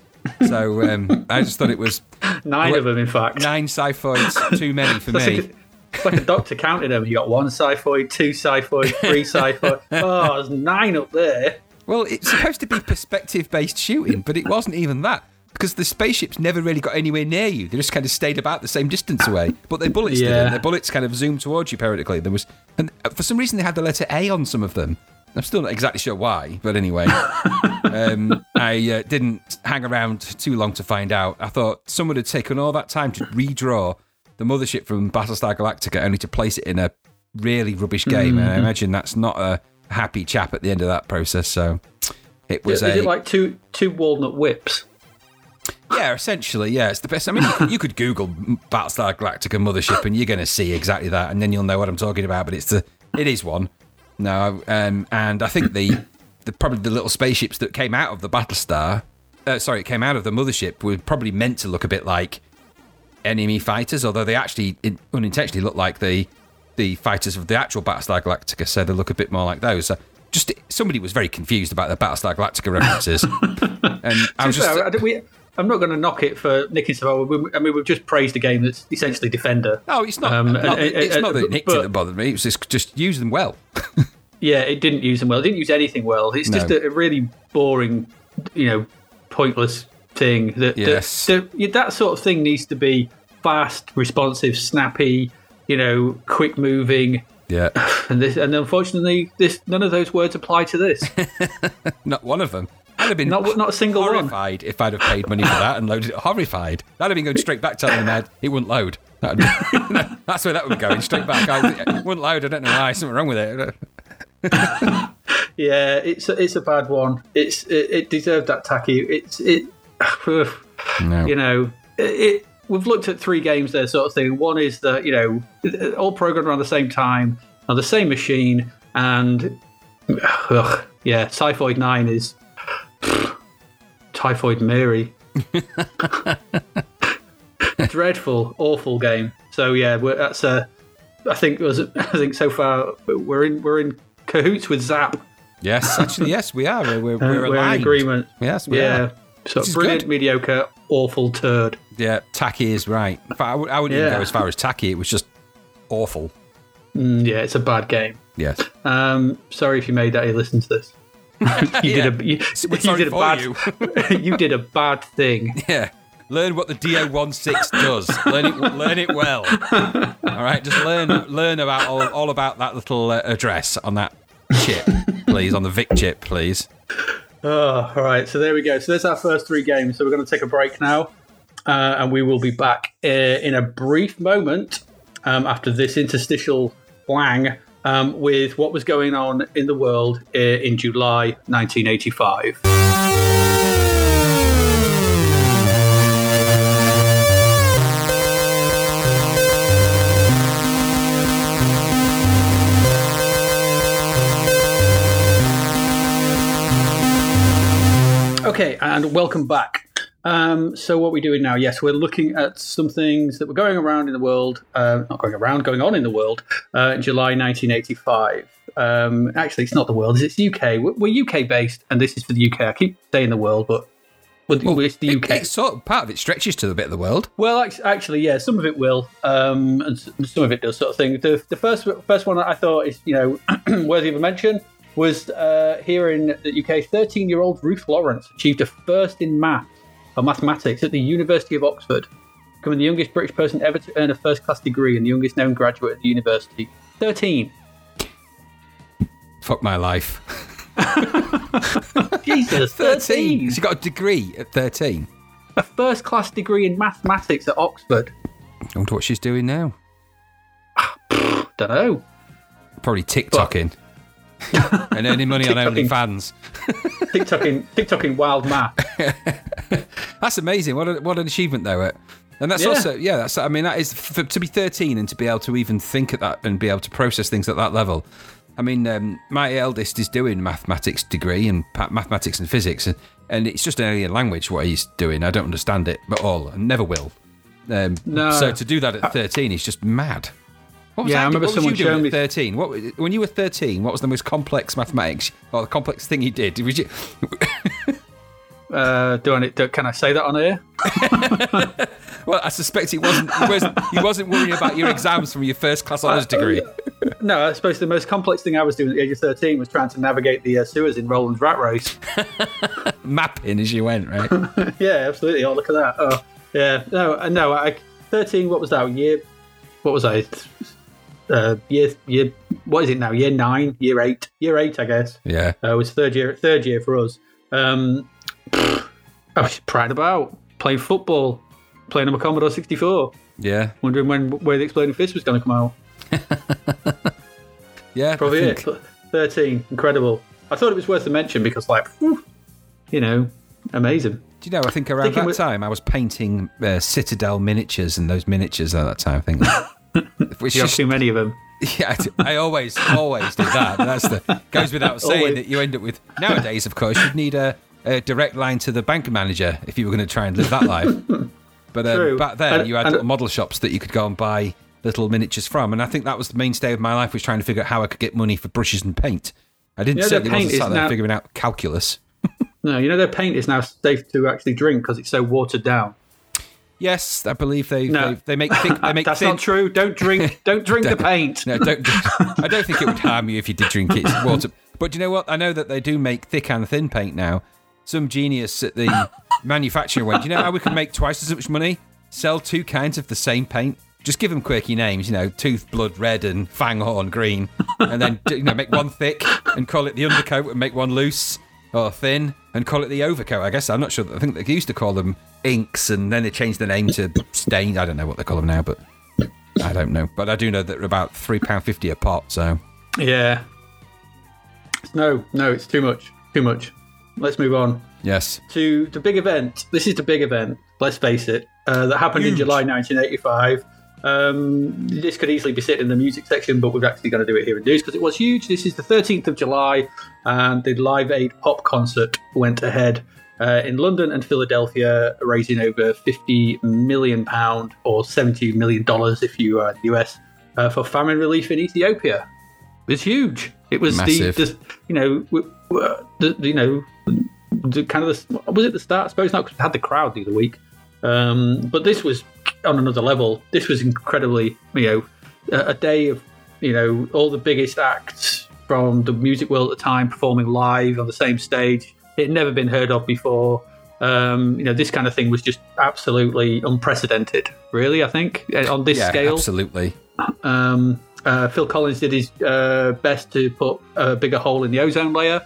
So um, I just thought it was [LAUGHS] Nine of them, in fact. nine xiphoids too many for [LAUGHS] me. It's like a doctor counting them. You got one xiphoid, two xiphoid, three [LAUGHS] xiphoid. Oh, there's nine up there. Well, it's supposed to be perspective based shooting, but it wasn't even that. Because the spaceships never really got anywhere near you. They just kind of stayed about the same distance away. But their bullets Yeah. didn't. Their bullets kind of zoomed towards you periodically. There was, and for some reason, they had the letter A on some of them. I'm still not exactly sure why, but anyway, [LAUGHS] um, I uh, didn't hang around too long to find out. I thought someone had taken all that time to redraw the mothership from Battlestar Galactica, only to place it in a really rubbish game. And I imagine that's not a happy chap at the end of that process. So it was Is a it like two two walnut whips? yeah, essentially, yeah, it's the best. I mean, you could, you could Google Battlestar Galactica mothership, and you're going to see exactly that, and then you'll know what I'm talking about. But it's the, it is one. No, um, and I think the, the probably the little spaceships that came out of the Battlestar, uh, sorry, it came out of the mothership, were probably meant to look a bit like enemy fighters, although they actually in, unintentionally look like the the fighters of the actual Battlestar Galactica. So they look a bit more like those. So just somebody was very confused about the Battlestar Galactica references, [LAUGHS] and I was just fair, we- I'm not going to knock it for nicking stuff. I mean, we've just praised a game that's essentially Defender. no, it's not. Um, not uh, it's not that it nicked but- it that bothered me. It was just just use them well. [LAUGHS] Yeah, it didn't use them well. It didn't use anything well. It's just a, a really boring, you know, pointless thing. That, that- Yes. that, yeah, that sort of thing needs to be fast, responsive, snappy, you know, quick moving. Yeah, [SIGHS] And this, and unfortunately, this none of those words apply to this. [LAUGHS] not one of them. I'd have been Not not a single one. horrified if I'd have paid money for that and loaded it. Horrified. That'd have been going straight back telling them it wouldn't load. Be- [LAUGHS] that's where that would be going straight back. I, it wouldn't load. I don't know why. Something wrong with it. [LAUGHS] Yeah, it's a, it's a bad one. It's it, it deserved that tacky. It's it. [LAUGHS] No. you know, it, it. We've looked at three games there, sort of thing. One is that you know, all programmed around the same time on the same machine, and ugh, yeah, Cyphoid Nine is [SIGHS] Typhoid Mary. [LAUGHS] Dreadful, awful game. So yeah, we're, that's a. I think was. [LAUGHS] I think so far we're in we're in cahoots with Zap. Yes, actually, yes, we are. We're, we're, Uh, we're in agreement. Yes, we Yeah. are. So This is brilliant, good. mediocre, awful turd. Yeah, tacky is right. In fact, I, would, I wouldn't even Yeah. go as far as tacky. It was just awful. Mm, yeah, it's a bad game. Yes. Um, sorry if you made that. You listen to this. [LAUGHS] you Yeah. did a you, We're you sorry did a for bad you. [LAUGHS] you did a bad thing. Yeah. Learn what the D016 does. Learn it. Learn it well. All right. Just learn. Learn about all, all about that little uh, address on that chip, please. On the Vic chip, please. Oh, all right. So there we go. So there's our first three games. So we're going to take a break now, uh, and we will be back uh, in a brief moment um, after this interstitial wang um, with what was going on in the world uh, in July 1985. Okay, and welcome back. Um, so, what we're doing now, yes, we're looking at some things that were going around in the world, uh, not going around, going on in the world uh, in July 1985. Um, actually, it's not the world, it's UK. We're, we're UK based, and this is for the UK. I keep saying the world, but well, it's the It- UK. it's sort of part of it stretches to the bit of the world. Well, actually, yeah, some of it will, um, and some of it does, sort of thing. The, the first first one I thought is, you know, [CLEARS THROAT] worthy of a mention was uh, here in the UK. Thirteen-year-old Ruth Lawrence achieved a first in math or mathematics at the University of Oxford, becoming the youngest British person ever to earn a first-class degree and the youngest known graduate at the university. Thirteen. Fuck my life. [LAUGHS] Jesus, [LAUGHS] 13. thirteen. She got a degree at 13. A first-class degree in mathematics at Oxford. I wonder what she's doing now. [SIGHS] Don't know. Probably TikToking. [LAUGHS] and earning money on. OnlyFans. [LAUGHS] TikToking, TikToking wild math. [LAUGHS] That's amazing. What, a, what an achievement, though. uh, And that's Yeah. also, yeah, that's, I mean, that is, for, to be 13 and to be able to even think at that and be able to process things at that level. I mean, um, my eldest is doing mathematics degree and mathematics and physics, and, and it's just an alien language what he's doing. I don't understand it at all, and never will. Um, No. So to do that at 13 is just mad. What was Yeah, I that- remember what someone showing me- 13? What, when you were 13, what was the most complex mathematics or the complex thing you did? Was [LAUGHS] you, Uh, do I need, do, can I say that on air? [LAUGHS] Well, I suspect he wasn't. He wasn't, he wasn't worrying about your exams from your first class honours degree. No, I suppose the most complex thing I was doing at the age of 13 was trying to navigate the uh, sewers in Roland's Rat Race. [LAUGHS] Mapping as you went, right? yeah, absolutely. Oh, look at that. Oh, yeah. No, uh, no. I, 13, what was that? Year, what was I? Uh, year, year, what is it now? Year nine, year eight, year eight, I guess. Yeah. Uh, it was third year, third year for us. Um, I was proud about playing football, playing on a Commodore 64, Yeah. wondering when where the Exploding Fist was going to come out. [LAUGHS] Yeah. Probably it. 13. Incredible. I thought it was worth a mention because, like, whew, you know, amazing. Do you know? I think around Thinking that with- time I was painting uh, Citadel miniatures and those miniatures at that time. I think. [LAUGHS] Which You have just, too many of them. [LAUGHS] yeah, I always, always do that. That's the goes without [LAUGHS] saying Always. that you end up with nowadays. Of course, you'd need a, a direct line to the bank manager if you were going to try and live that life. [LAUGHS] But um, back then, And- you had and- little model shops that you could go and buy little miniatures from, and I think that was the mainstay of my life was trying to figure out how I could get money for brushes and paint. I didn't You know, certainly wasn't sat there now- figuring out calculus. No, you know their paint is now safe to actually drink because it's so watered down. Yes, I believe they No. they, they make [LAUGHS] thick, they make That's thin. not true. Don't drink. [LAUGHS] Don't drink the paint. No, don't. I don't think it would harm you if you did drink it. It's water. But do you know what? I know that they do make thick and thin paint now. Some genius at the manufacturer went, "Do you know how we can make twice as much money? Sell two kinds of the same paint. Just give them quirky names, you know, tooth blood red and fanghorn green, and then you know make one thick and call it the undercoat, and make one loose or thin and call it the overcoat. I guess I'm not sure. I think they used to call them inks, and then they changed the name to stain. I don't know what they call them now, but I don't know. But I do know that they're about three pound fifty a pot. So Yeah. No, no, it's too much. Too much. Let's move on yes, to the big event. This is the big event. Let's face it. Uh, that happened in July 1985. Um, this could easily be sitting in the music section, but we're actually going to do it here in news because it was huge. This is the 13th of July, and the Live Aid pop concert went ahead uh, in London and Philadelphia, raising over 50 million pound or 70 million dollars if you are in the US uh, for famine relief in Ethiopia. It was huge. It was Massive. the, the you know w- w- the, the- you know the kind of the was it the start? I suppose not because we had the crowd the other week. Um, but this was on another level. This was incredibly, you know, a, a day of, you know, all the biggest acts from the music world at the time performing live on the same stage. It had never been heard of before. Um, you know, this kind of thing was just absolutely unprecedented. Really, I think uh, on this yeah, scale. absolutely. Um, uh, Phil Collins did his uh, best to put a bigger hole in the ozone layer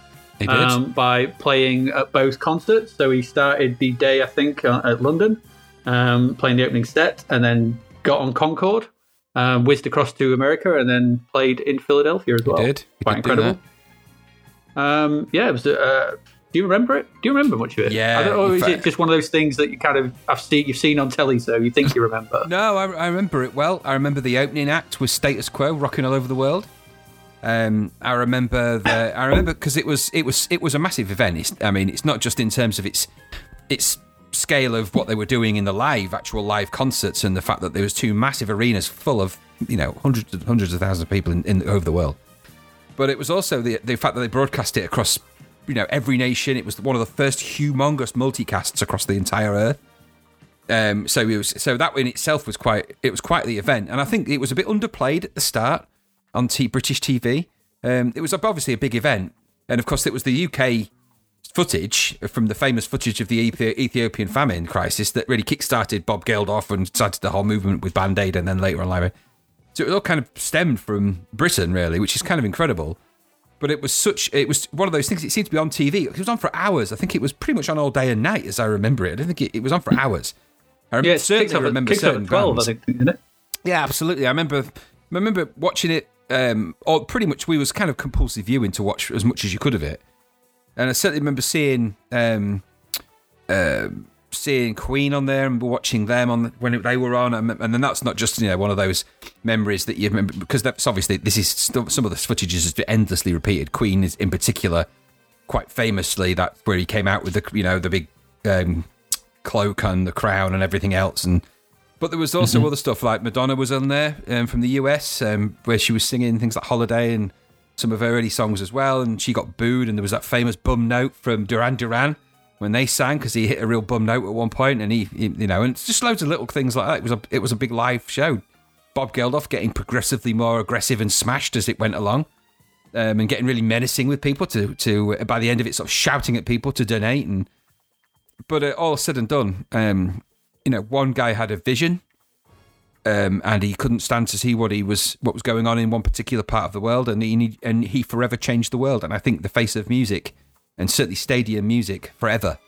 um, by playing at both concerts. So he started the day, I think, uh, at London, um, playing the opening set, and then got on Concorde, um, whizzed across to America, and then played in Philadelphia as well. did. He Quite did incredible. Um, yeah, it was. Uh, do you remember it? Do you remember much of it? Yeah, I don't, or is fact- it just one of those things that you kind of have seen you've seen on telly, so you think you remember? [LAUGHS] No, I, I remember it well. I remember the opening act was Status Quo rocking all over the world. Um, I remember the. I remember because it was it was it was a massive event. It's, I mean, it's not just in terms of its its scale of what they were doing in the live actual live concerts and the fact that there was two massive arenas full of you know hundreds of hundreds of thousands of people in, in over the world. But it was also the the fact that they broadcast it across you know every nation. It was one of the first humongous multicasts across the entire earth. Um, so it was so that in itself was quite it was quite the event, and I think it was a bit underplayed at the start on T- British TV. Um, it was obviously a big event, and of course it was the UK footage from the famous footage of the Ethiopian famine crisis that really kick-started Bob Geldof and started the whole movement with Band Aid, and then later on Live Aid. So it all kind of stemmed from Britain, really, which is kind of incredible. But it was such, it was one of those things, it seemed to be on TV. It was on for hours. I think it was pretty much on all day and night, as I remember it. I don't think it, it was on for hours. I Yeah, certainly at- remember certain at twelve, bands. I think, didn't it? Yeah, absolutely. I remember, I remember watching it, um, or pretty much we was kind of compulsive viewing to watch as much as you could of it. And I certainly remember seeing, um, um seeing Queen on there and watching them on when they were on, and and then that's not just you know one of those memories that you remember because that's obviously this is still, some of the footage is endlessly repeated. Queen is in particular quite famously that where he came out with the you know the big um, cloak and the crown and everything else. And but there was also other stuff like Madonna was on there um, from the US um, where she was singing things like Holiday and some of her early songs as well and she got booed and there was that famous bum note from Duran Duran when they sang because he hit a real bum note at one point and he, he you know and it's just loads of little things like that. It was a it was a big live show. Bob Geldof getting progressively more aggressive and smashed as it went along um, and getting really menacing with people to to by the end of it sort of shouting at people to donate and but uh, all said and done um, you know one guy had a vision um, and he couldn't stand to see what he was what was going on in one particular part of the world and he and he forever changed the world and I think the face of music and certainly stadium music forever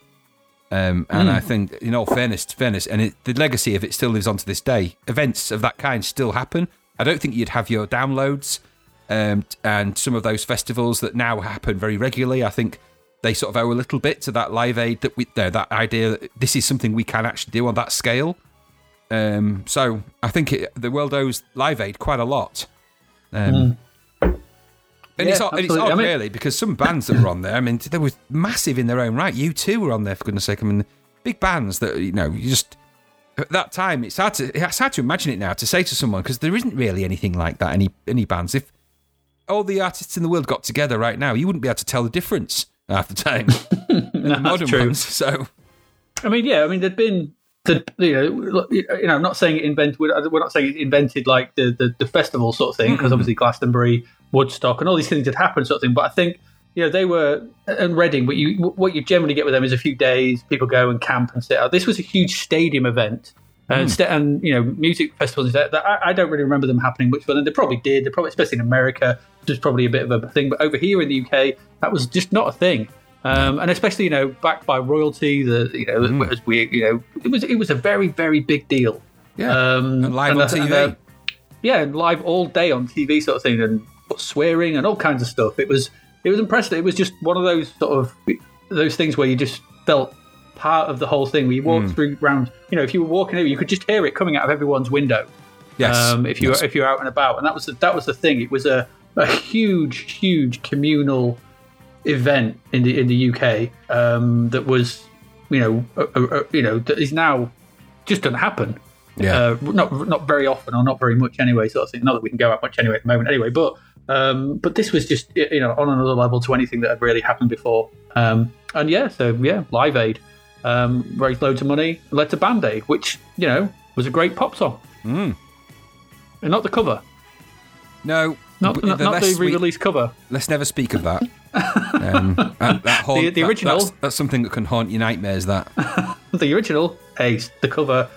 um, and I think, in all fairness, fairness, and it, the legacy of it still lives on to this day. Events of that kind still happen. I don't think you'd have your downloads um, and some of those festivals that now happen very regularly. I think they sort of owe a little bit to that live aid that we, that idea that this is something we can actually do on that scale. Um, so I think it, the world owes Live Aid quite a lot. Um, And, it's Yeah, odd, it's odd, I mean- really, because some bands that were on there, I mean, they were massive in their own right. U2 were on there, for goodness sake. I mean, big bands that, you know, you just, at that time, it's hard to, it's hard to imagine it now to say to someone, because there isn't really anything like that, any, any bands. If, all the artists in the world got together right now, you wouldn't be able to tell the difference half the time. [LAUGHS] in the modern true. ones. So I mean, yeah, I mean, there'd been the you know, you know, I'm not saying it invented. We're not saying it invented like the the, the festival sort of thing because obviously Glastonbury, Woodstock, and all these things had happened sort of thing. But I think you know they were and Reading. What you what you generally get with them is a few days. People go and camp and sit out. This was a huge stadium event. And, mm. sta- and you know, music festivals. That, that I, I don't really remember them happening much further. They probably did. They probably, especially in America, there's probably a bit of a thing. But over here in the UK, that was just not a thing. Um, and especially, you know, backed by royalty, the you know, as we, you know, it was it was a very very big deal. yeah, Um, and live and on TV. and, uh, yeah, and live all day on TV, sort of thing, and swearing and all kinds of stuff. It was it was impressive. It was just one of those sort of those things where you just felt part of the whole thing. Where you walked Hmm. through round, you know, if you were walking over, you could just hear it coming out of everyone's window. yes, Um, if you yes. if you're out and about, and that was the, that was the thing. It was a, a huge, huge communal event in the in the UK um, that was, you know, uh, uh, you know, that is now just doesn't happen. yeah, Uh, not not very often, or not very much anyway. Sort of thing. Not that we can go out much anyway at the moment, anyway. But um, but this was just you know on another level to anything that had really happened before. Um, and yeah, so yeah, Live Aid um, raised loads of money, led to Band Aid, which you know was a great pop song. Mm. And not the cover, no, not, not, not the re-release cover. let's never speak of that. Um, that, that The- the that- original- that's, that's something that can haunt your nightmares. That [LAUGHS] The original, Ace. The cover,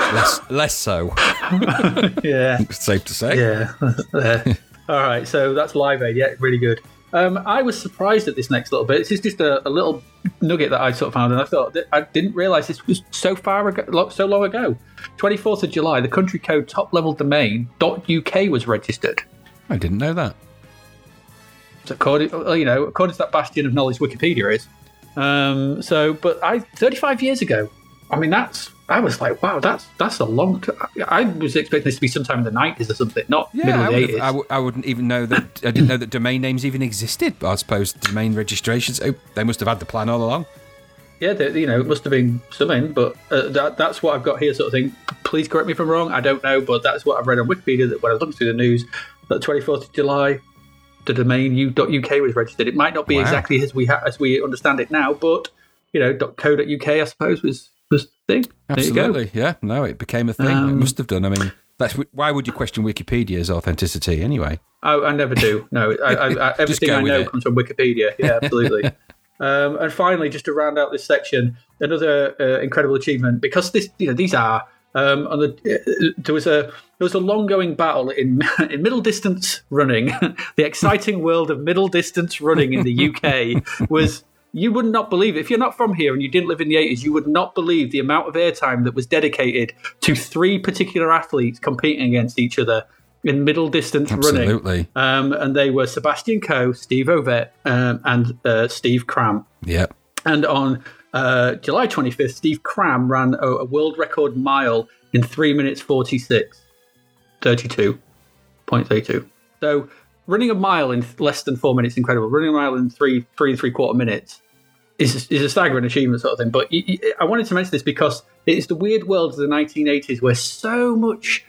less, less so. [LAUGHS] yeah, Safe to say. [LAUGHS] yeah. All right, so that's Live Aid. Yeah, really good. Um, I was surprised at this next little bit. This is just a, a little nugget that I sort of found, and I thought that I didn't realise this was so far ago, so long ago. Twenty fourth of July, the country code top level domain .uk was registered. I didn't know that. According, you know, according to that bastion of knowledge, Wikipedia is. Um, so, but I 35 years ago. I mean, that's. I was like, wow, that's that's a long. T- I was expecting this to be sometime in the 90s or something, not Yeah, middle I, of the would 80s. have, I, w- I wouldn't even know that. I didn't know that domain names even existed. But I suppose domain registrations. Oh, they must have had the plan all along. Yeah, the, you know, it must have been something, but uh, that, that's what I've got here, sort of thing. Please correct me if I'm wrong. I don't know, but that's what I've read on Wikipedia. That when I was looking through the news, that 24th of July, the domain u.uk was registered. It might not be Wow. exactly as we ha- as we understand it now, but you know, .co.uk, I suppose, was was the thing. There you go. Absolutely. Yeah. No, it became a thing. it Um, must have done. I mean, that's why would you question Wikipedia's authenticity anyway? I, I never do. No, I, I, I, [LAUGHS] everything I know it. comes from Wikipedia. Yeah, absolutely. [LAUGHS] um, and finally, just to round out this section, another uh, incredible achievement because this, you know, these are. Um, on the, uh, there was a there was a long going battle in [LAUGHS] in middle distance running. [LAUGHS] the exciting world of middle distance running in the UK [LAUGHS] was you would not believe it. If you're not from here and you didn't live in the 80s, you would not believe the amount of airtime that was dedicated to three particular athletes competing against each other in middle distance running. Absolutely. Um, and they were Sebastian Coe, Steve Ovett, um, and uh, Steve Cram. Yeah. And on uh, July 25th, Steve Cram ran a, a world record mile in 3 minutes 46, 32.32. So running a mile in less than four minutes, incredible. Running a mile in three, three and three quarter minutes is, is a staggering achievement, sort of thing. But I wanted to mention this because it's the weird world of the 1980s where so much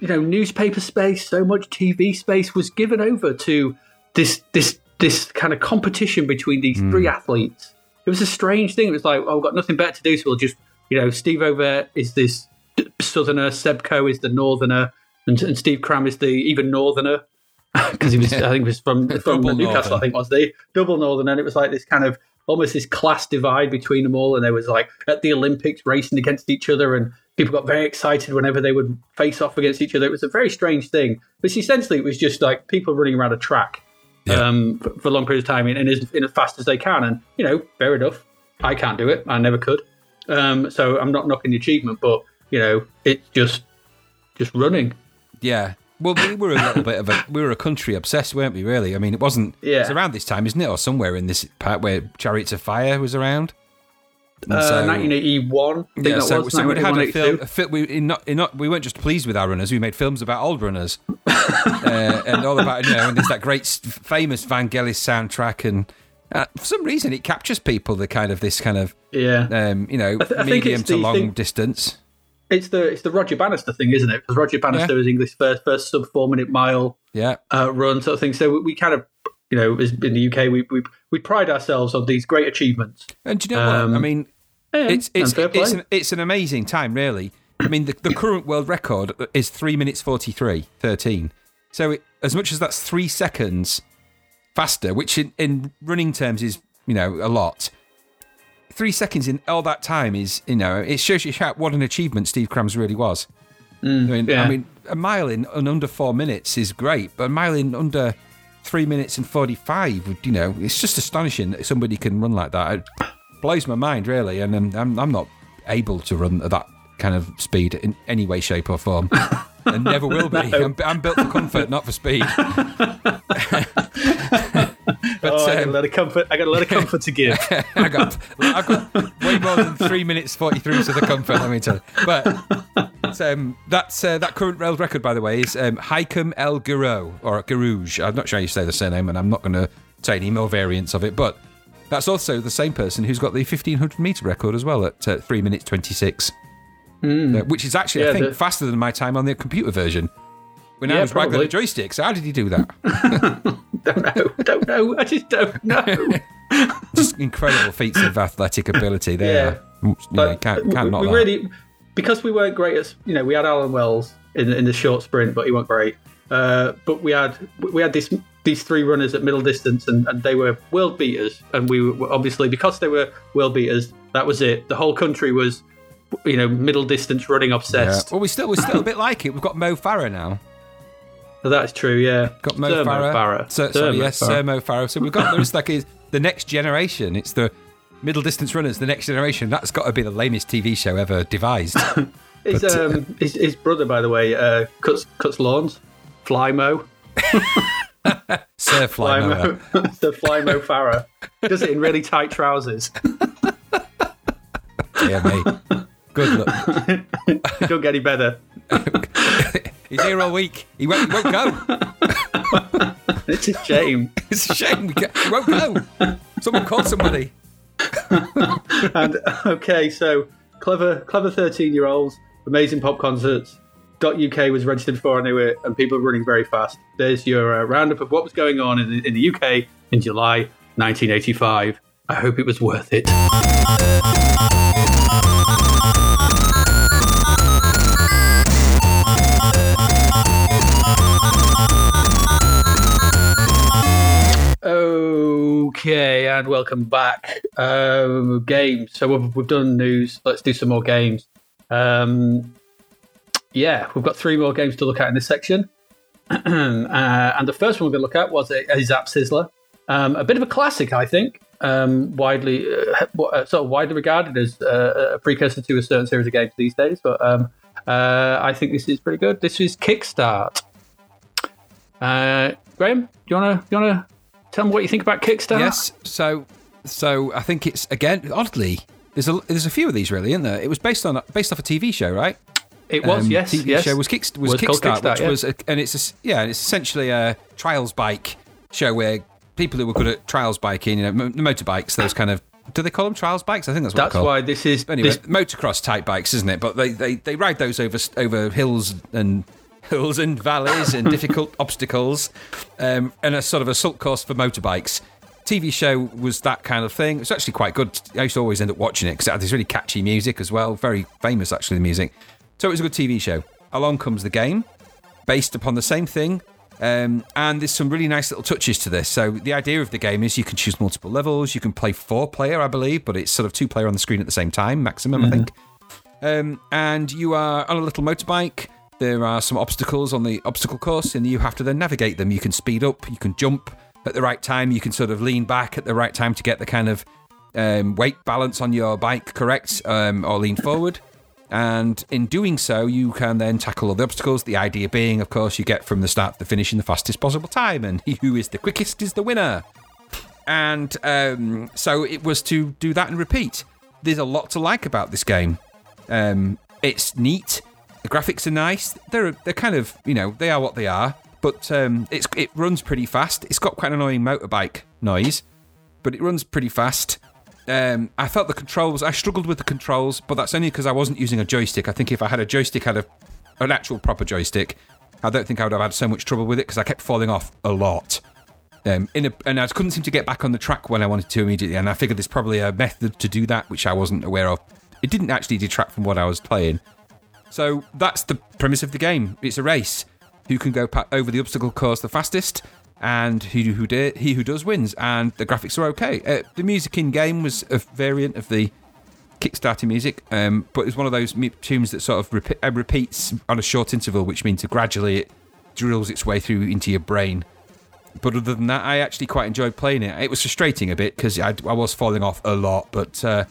you know newspaper space, so much TV space was given over to this this this kind of competition between these hmm. three athletes. It was a strange thing. It was like, oh, we've got nothing better to do, so we'll just you know, Steve Ovett is this southerner, Seb Sebco is the northerner, and, and Steve Cram is the even northerner [LAUGHS] because he was, I think, he was from [LAUGHS] from Newcastle. northern. I think was the double northern, and it was like this kind of almost this class divide between them all. And there was like at the Olympics racing against each other, and people got very excited whenever they would face off against each other. It was a very strange thing, but essentially it was just like people running around a track Yeah. um, for, for long periods of time in, in, as, in as fast as they can. And you know, fair enough. I can't do it. I never could. Um, so I'm not knocking the achievement, but you know, it's just just running. Yeah. Well, we were a little bit of a we were a country obsessed, weren't we? Really? I mean, it wasn't. Yeah. It's around this time, isn't it, or somewhere in this part where Chariots of Fire was around. And Uh, so- 1981. Yeah, so, was so we'd had a film. A fi- we, in not, in not, we weren't just pleased with our runners. We made films about old runners, uh, [LAUGHS] and all about you know. And there's that great, famous Vangelis soundtrack, and uh, for some reason it captures people. The kind of this kind of Yeah. um, you know th- medium to long thing- distance. It's the it's the Roger Bannister thing, isn't it? Because Roger Bannister was English first first sub four minute mile Yeah. uh, run sort of thing. So we, we kind of, you know, in the UK, we, we we pride ourselves on these great achievements. And do you know what? I Um, mean, Yeah, it's it's and fair play. it's an, it's an amazing time, really. I mean, the, the current world record is three minutes 43, 13. So it, as much as that's three seconds faster, which in, in running terms is you know a lot. Three seconds in all that time is you know it shows you how, what an achievement Steve Crams really was. I mean, yeah. I mean, a mile in, in under four minutes is great, but a mile in under three minutes and forty-five, would, you know, it's just astonishing that somebody can run like that. It blows my mind, really, and um, I'm I'm not able to run at that kind of speed in any way, shape, or form, [LAUGHS] and never will be. I'm, I'm built for comfort, not for speed. [LAUGHS] but oh, I got a um, lot of comfort. I got a lot of comfort to give. [LAUGHS] I got I got way more than three minutes forty three to the comfort. Let me tell you. But it's, um, that's uh, that current world record, by the way, is um, Hicham El Garo or Garouge. I'm not sure how you say the surname, and I'm not going to say any more variants of it. But that's also the same person who's got the 1500 meter record as well at uh, three minutes 26, uh, which is actually I think the- faster than my time on the computer version. When I Yeah, was waggling probably. the joysticks, how did he do that? [LAUGHS] don't know. Don't know. I just don't know. [LAUGHS] Just incredible feats of athletic ability there. Yeah. You know, can't, can't we, we really because we weren't great at you know we had Allan Wells in in the short sprint, but he wasn't great. Uh, but we had we had this these three runners at middle distance, and, and they were world beaters. And we were obviously because they were world beaters, that was it. The whole country was you know middle distance running Yeah. obsessed. Well, we still we're still a bit like it. We've got Mo Farah now. That's true. Yeah, Got Mo Sir Farah. So, Sir sorry, Mo yes, Farah. Sir Mo Farah. So we've got there's like is the next generation. It's the middle distance runners. The next generation. That's got to be the lamest TV show ever devised. [LAUGHS] His, But, uh, um, his, his brother, by the way, uh, cuts cuts lawns. Flymo, [LAUGHS] Sir Fly Mower. Flymo, the [LAUGHS] Flymo Farah does it in really tight trousers. Yeah, me. Good luck. Don't get any better. [LAUGHS] He's here all week. He won't, he won't go. [LAUGHS] It's a shame. [LAUGHS] It's a shame. We He won't go. Someone call somebody. and okay, so clever, clever thirteen-year-olds, amazing pop concerts. .uk was registered before I knew it, and people are running very fast. There's your uh, roundup of what was going on in the, in the UK in July 1985. I hope it was worth it. Okay, and welcome back. Um, games. So we've, we've done news. Let's do some more games. Um, yeah, we've got three more games to look at in this section. [CLEARS THROAT] uh, and the first one we're going to look at was a, a Zap Sizzler. Um, a bit of a classic, I think. Um, widely, uh, uh, sort of widely regarded as uh, a precursor to a certain series of games these days. But um, uh, I think this is pretty good. This is Kikstart. Uh, Graham, do you want to you want to tell me what you think about Kickstarter. Yes. So, so I think it's again oddly. There's a there's a few of these really, isn't there? It was based on based off a TV show, right? It was, Um, yes, TV yes. show was Kick, was, Was called Kickstart, Kickstart, which yeah. was a, and it's a yeah, it's essentially a trials bike show where people who were good at trials biking, you know, mo- motorbikes, those kind of do they call them trials bikes? I think that's what That's why this is Anyway, this, motocross type bikes, isn't it? But they, they, they ride those over over hills and hills and valleys and [LAUGHS] difficult obstacles, um, and a sort of a salt course for motorbikes. TV show was that kind of thing. It's actually quite good. I used to always end up watching it because it had this really catchy music as well. Very famous, actually, the music. So it was a good TV show. Along comes the game, based upon the same thing. Um, and there's some really nice little touches to this. So the idea of the game is you can choose multiple levels. You can play four player, I believe, but it's sort of two player on the screen at the same time, maximum, I think. Um, and you are on a little motorbike. There are some obstacles on the obstacle course, and you have to then navigate them. You can speed up, you can jump at the right time, you can sort of lean back at the right time to get the kind of um, weight balance on your bike correct, um, or lean forward. And in doing so, you can then tackle all the obstacles. The idea being, of course, you get from the start to the finish in the fastest possible time, and he [LAUGHS] who is the quickest is the winner. And um, so it was to do that and repeat. There's a lot to like about this game. Um, it's neat. The graphics are nice. They're they're kind of you know they are what they are. But um, it's it runs pretty fast. It's got quite an annoying motorbike noise, but it runs pretty fast. Um, I felt the controls. I struggled with the controls, but that's only because I wasn't using a joystick. I think if I had a joystick, had a an actual proper joystick, I don't think I would have had so much trouble with it because I kept falling off a lot. Um, in a, and I couldn't seem to get back on the track when I wanted to immediately. And I figured there's probably a method to do that, which I wasn't aware of. It didn't actually detract from what I was playing. So that's the premise of the game. It's a race. Who can go over the obstacle course the fastest, and who who he who does wins. And the graphics are okay. Uh, the music in game was a variant of the Kickstarter music, um, but it's one of those tunes that sort of uh, repeats on a short interval, which means gradually it drills its way through into your brain. But other than that, I actually quite enjoyed playing it. It was frustrating a bit because I, I was falling off a lot, but uh,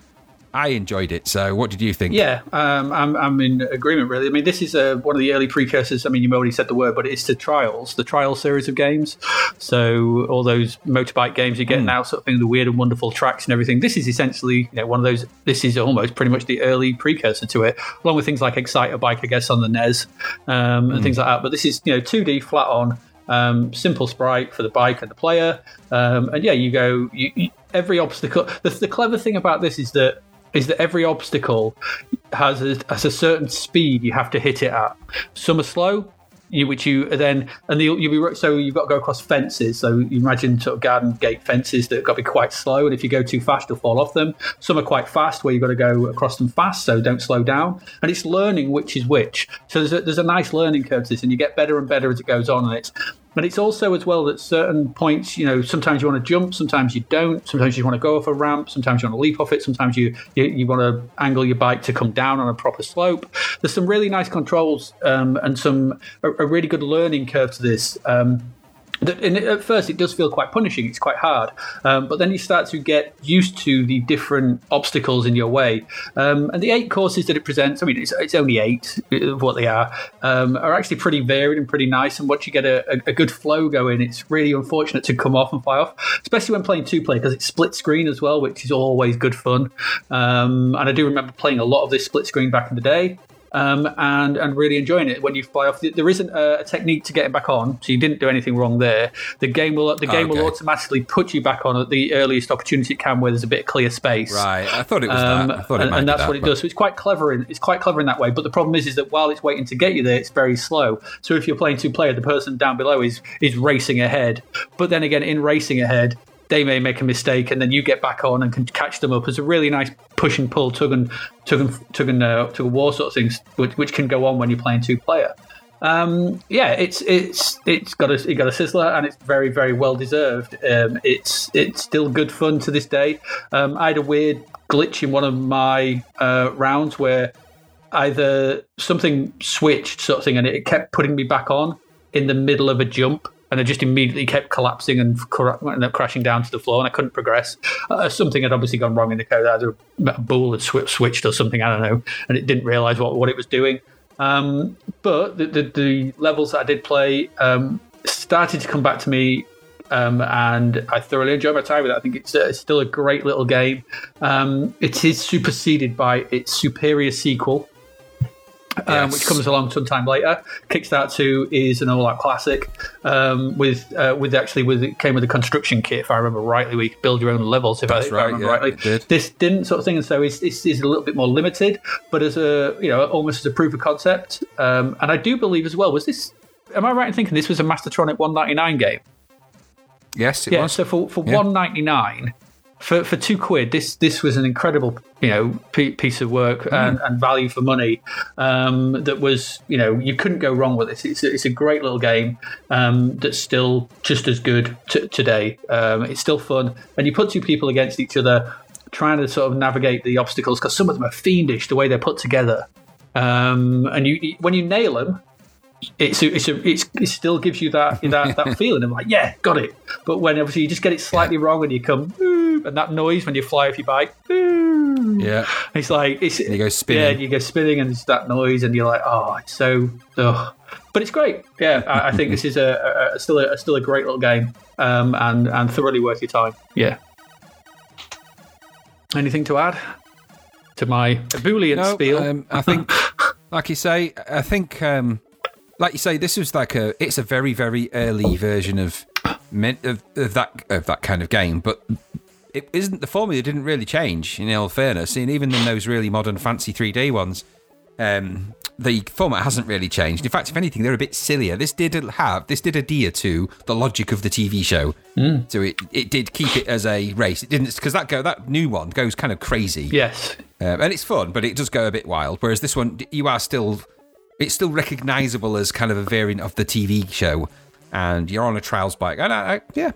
I enjoyed it. So, what did you think? Yeah, um, I'm, I'm in agreement, really. I mean, this is uh, one of the early precursors. I mean, you've already said the word, but it's to Trials, the Trial series of games. So, all those motorbike games you get now, sort of thing, the weird and wonderful tracks and everything. This is essentially you know, one of those, this is almost pretty much the early precursor to it, along with things like Excitebike, I guess, on the NES um, and things like that. But this is, you know, 2D flat on. Um, simple sprite for the bike and the player, um, and yeah, you go. You, you, every obstacle. The, the clever thing about this is that is that every obstacle has a, has a certain speed you have to hit it at. Some are slow, you, which you then and the, you'll be so you've got to go across fences. So you imagine sort of garden gate fences that have got to be quite slow, and if you go too fast, you'll fall off them. Some are quite fast, where you've got to go across them fast, so don't slow down. And it's learning which is which. So there's a, there's a nice learning curve to this, and you get better and better as it goes on. And it's but it's also as well that certain points, you know, sometimes you want to jump, sometimes you don't. Sometimes you want to go off a ramp, sometimes you want to leap off it, sometimes you you, you want to angle your bike to come down on a proper slope. There's some really nice controls um, and some a, a, really good learning curve to this. Um, at first it does feel quite punishing it's quite hard um, but then you start to get used to the different obstacles in your way. Um, and the eight courses that it presents i mean it's, it's only eight of what they are um, are actually pretty varied and pretty nice and once you get a, a, a, good flow going it's really unfortunate to come off and fly off especially when playing two player because it's split screen as well which is always good fun. Um, and i do remember playing a lot of this split screen back in the day um, and and really enjoying it. When you fly off, there isn't a, a, technique to getting back on, so you didn't do anything wrong there. The game will the game okay. will automatically put you back on at the earliest opportunity it can, where there's a bit of clear space. Right, I thought it was um, that. I thought and, and that's that, what it but... does. So it's quite clever in it's quite clever in that way. But the problem is, is that while it's waiting to get you there, it's very slow. So if you're playing two player, the person down below is is racing ahead. But then again, in racing ahead, they may make a mistake, and then you get back on and can catch them up. It's a really nice push and pull, tug and tug and tug and uh, tug of war sort of things, which, which can go on when you're playing two player. Um, yeah, it's it's it's got a it got a sizzler and it's very very well deserved. Um, it's it's still good fun to this day. Um, I had a weird glitch in one of my uh, rounds where either something switched sort of thing and it kept putting me back on in the middle of a jump and I just immediately kept collapsing and ended up crashing down to the floor, and I couldn't progress. Uh, something had obviously gone wrong in the code. Either a bool had sw- switched or something, I don't know, and it didn't realize what, what it was doing. Um, but the, the, the, levels that I did play um, started to come back to me. Um, and I thoroughly enjoyed my time with it. I think it's, uh, it's still a great little game. Um, it is superseded by its superior sequel, um, yes. which comes along sometime later. Kikstart Two is an all-out classic um, with uh, with actually with it came with a construction kit if I remember rightly. We could build your own levels if, That's I, if right, I remember yeah, rightly. Did. This didn't sort of thing, and so it's, it's, it's, a little bit more limited, but as a you know almost as a proof of concept. Um, and I do believe as well was this. Am I right in thinking this was a Mastertronic 199 game? Yes, yeah, was. So for for yeah. 199 for for two quid, this this was an incredible you know piece of work mm. and, and, value for money. Um, that was you know you couldn't go wrong with this. It's a, it's a great little game um, that's still just as good t- today. Um, it's still fun, and you put two people against each other, trying to sort of navigate the obstacles because some of them are fiendish the way they're put together. Um, and you when you nail them, it's a, it's a, it's, it still gives you that that that [LAUGHS] feeling of like yeah got it. But when obviously you just get it slightly wrong and you come and that noise when you fly off your bike yeah. it's like it's and you go spinning. yeah you go spinning and it's that noise and you're like oh it's so ugh. but it's great. Yeah I, I think this is a, a, still a still a great little game um, and and thoroughly worth your time. Yeah. Anything to add to my boolean no, spiel? um, I think [LAUGHS] like you say I think um, like you say, this was like a it's a very very early version of of, of that of that kind of game, but it isn't the formula didn't really change. In all fairness, and even in those really modern, fancy 3D ones, um, the format hasn't really changed. In fact, if anything, they're a bit sillier. This did have this did adhere to the logic of the TV show, Mm. so it, it did keep it as a race. It didn't because that go that new one goes kind of crazy, Yes. um, and it's fun, but it does go a bit wild. Whereas this one, you are still it's still recognisable as kind of a variant of the TV show, and you're on a trials bike. And I, I, yeah,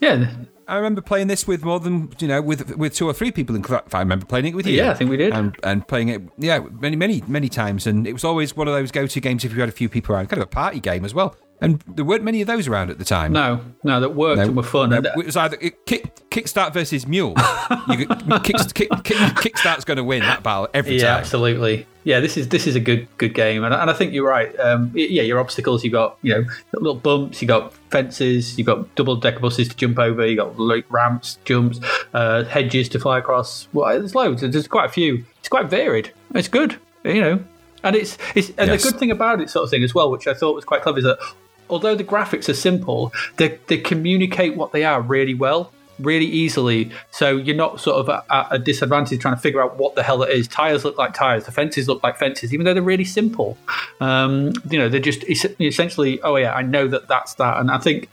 Yeah. I remember playing this with more than you know with with two or three people. In fact, I remember playing it with you. Yeah, I think we did. and and playing it yeah many many many times. And it was always one of those go to games if you had a few people around, kind of a party game as well. And there weren't many of those around at the time. No, no, that worked and were fun. No, and, uh, it was either it, kick, Kikstart versus Mule. [LAUGHS] you, kick, kick, kick, Kikstart's going to win that battle every time. yeah, time. absolutely. Yeah, this is this is a good good game, and, and I think you're right. Um, yeah, your obstacles, you got you know little bumps, you got fences, you got double decker buses to jump over, you got like ramps, jumps, uh, hedges to fly across. Well, there's loads. There's quite a few. It's quite varied. It's good, you know. And it's it's and Yes. the good thing about it, sort of thing as well, which I thought was quite clever, is that although the graphics are simple, they they communicate what they are really well. Really easily, so you're not sort of at- a disadvantage trying to figure out what the hell it is. Tires look like tires, the fences look like fences, even though they're really simple. Um, you know, they're just essentially, oh yeah, I know that that's that, and I think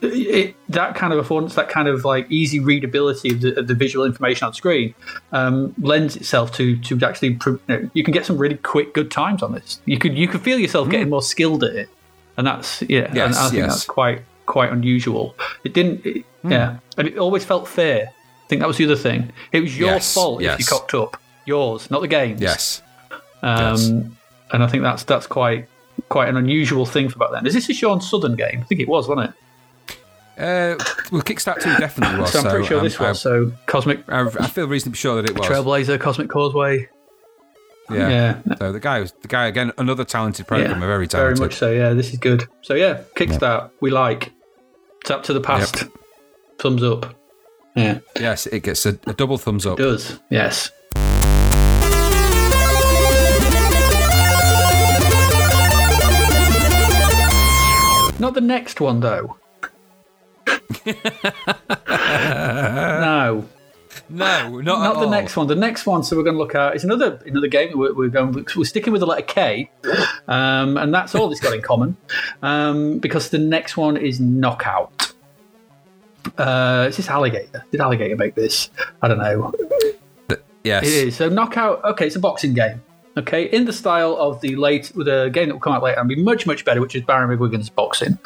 it, that kind of affordance, that kind of like easy readability of the, of the visual information on screen, um, lends itself to to actually you, know, you can get some really quick good times on this. You could you could feel yourself getting more skilled at it, and that's yeah, and I think yes. that's quite quite unusual. It didn't, it, yeah, and it always felt fair. I think that was the other thing. It was your Yes, fault if you cocked up, yours, not the game's. Yes. Um, Yes. And I think that's that's quite quite an unusual thing for back then. Is this a Shaun Southern game? I think it was, wasn't it? Uh, well, Kikstart 2 [LAUGHS] definitely was. So I'm pretty sure um, this was. so Cosmic I, I, I feel reasonably sure that it was. Trailblazer, Cosmic Causeway. Yeah. Yeah. So the guy was the guy again, another talented programmer, very very talented. much so. Yeah, this is good. So yeah, Kikstart we like. Zapped to the Past. Thumbs up. Yeah, Yes, it gets a, a double thumbs up. does. Yes. Not the next one though. [LAUGHS] no, No, [LAUGHS] not, not the all. next one. The next one, so we're going to look at is another another game. We're, we're going. We're sticking with the letter K, um, and that's all it's got in common. Um, because the next one is Knockout. Uh, is this Alligata? Did Alligata make this? I don't know. Yes. It is. So Knockout. Okay, it's a boxing game. Okay, in the style of the late, a game that will come out later and be much much better, which is Barry McGuigan's boxing.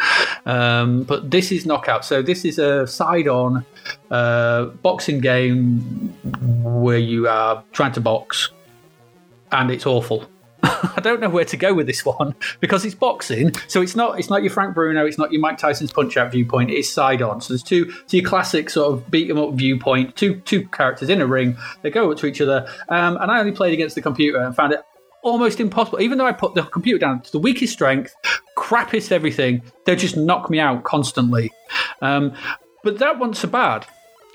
Um, but this is Knockout. So this is a side-on uh, boxing game where you are trying to box, and it's awful. [LAUGHS] I don't know where to go with this one because it's boxing, so it's not it's not your Frank Bruno, it's not your Mike Tyson's Punch Out viewpoint. It's side on, so there's two so your classic sort of beat 'em up viewpoint. Two two characters in a ring, they go up to each other, um, and I only played against the computer and found it almost impossible. Even though I put the computer down to the weakest strength, crappiest everything, they just knock me out constantly. Um, but that wasn't so bad.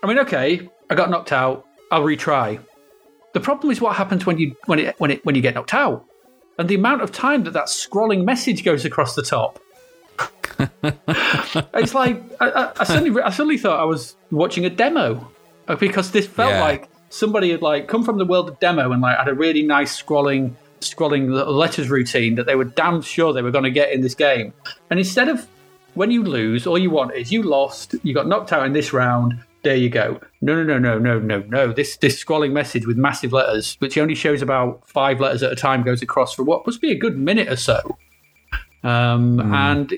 I mean, okay, I got knocked out. I'll retry. The problem is what happens when you when it when it when you get knocked out, and the amount of time that that scrolling message goes across the top. [LAUGHS] it's like I, I, I suddenly I suddenly thought I was watching a demo uh, because this felt Yeah. like somebody had like come from the world of demo and like had a really nice scrolling scrolling letters routine that they were damn sure they were going to get in this game, and instead of when you lose, all you want is you lost, you got knocked out in this round. There you go. No, no, no, no, no, no, no. This this scrolling message with massive letters, which only shows about five letters at a time, goes across for what must be a good minute or so. Um, And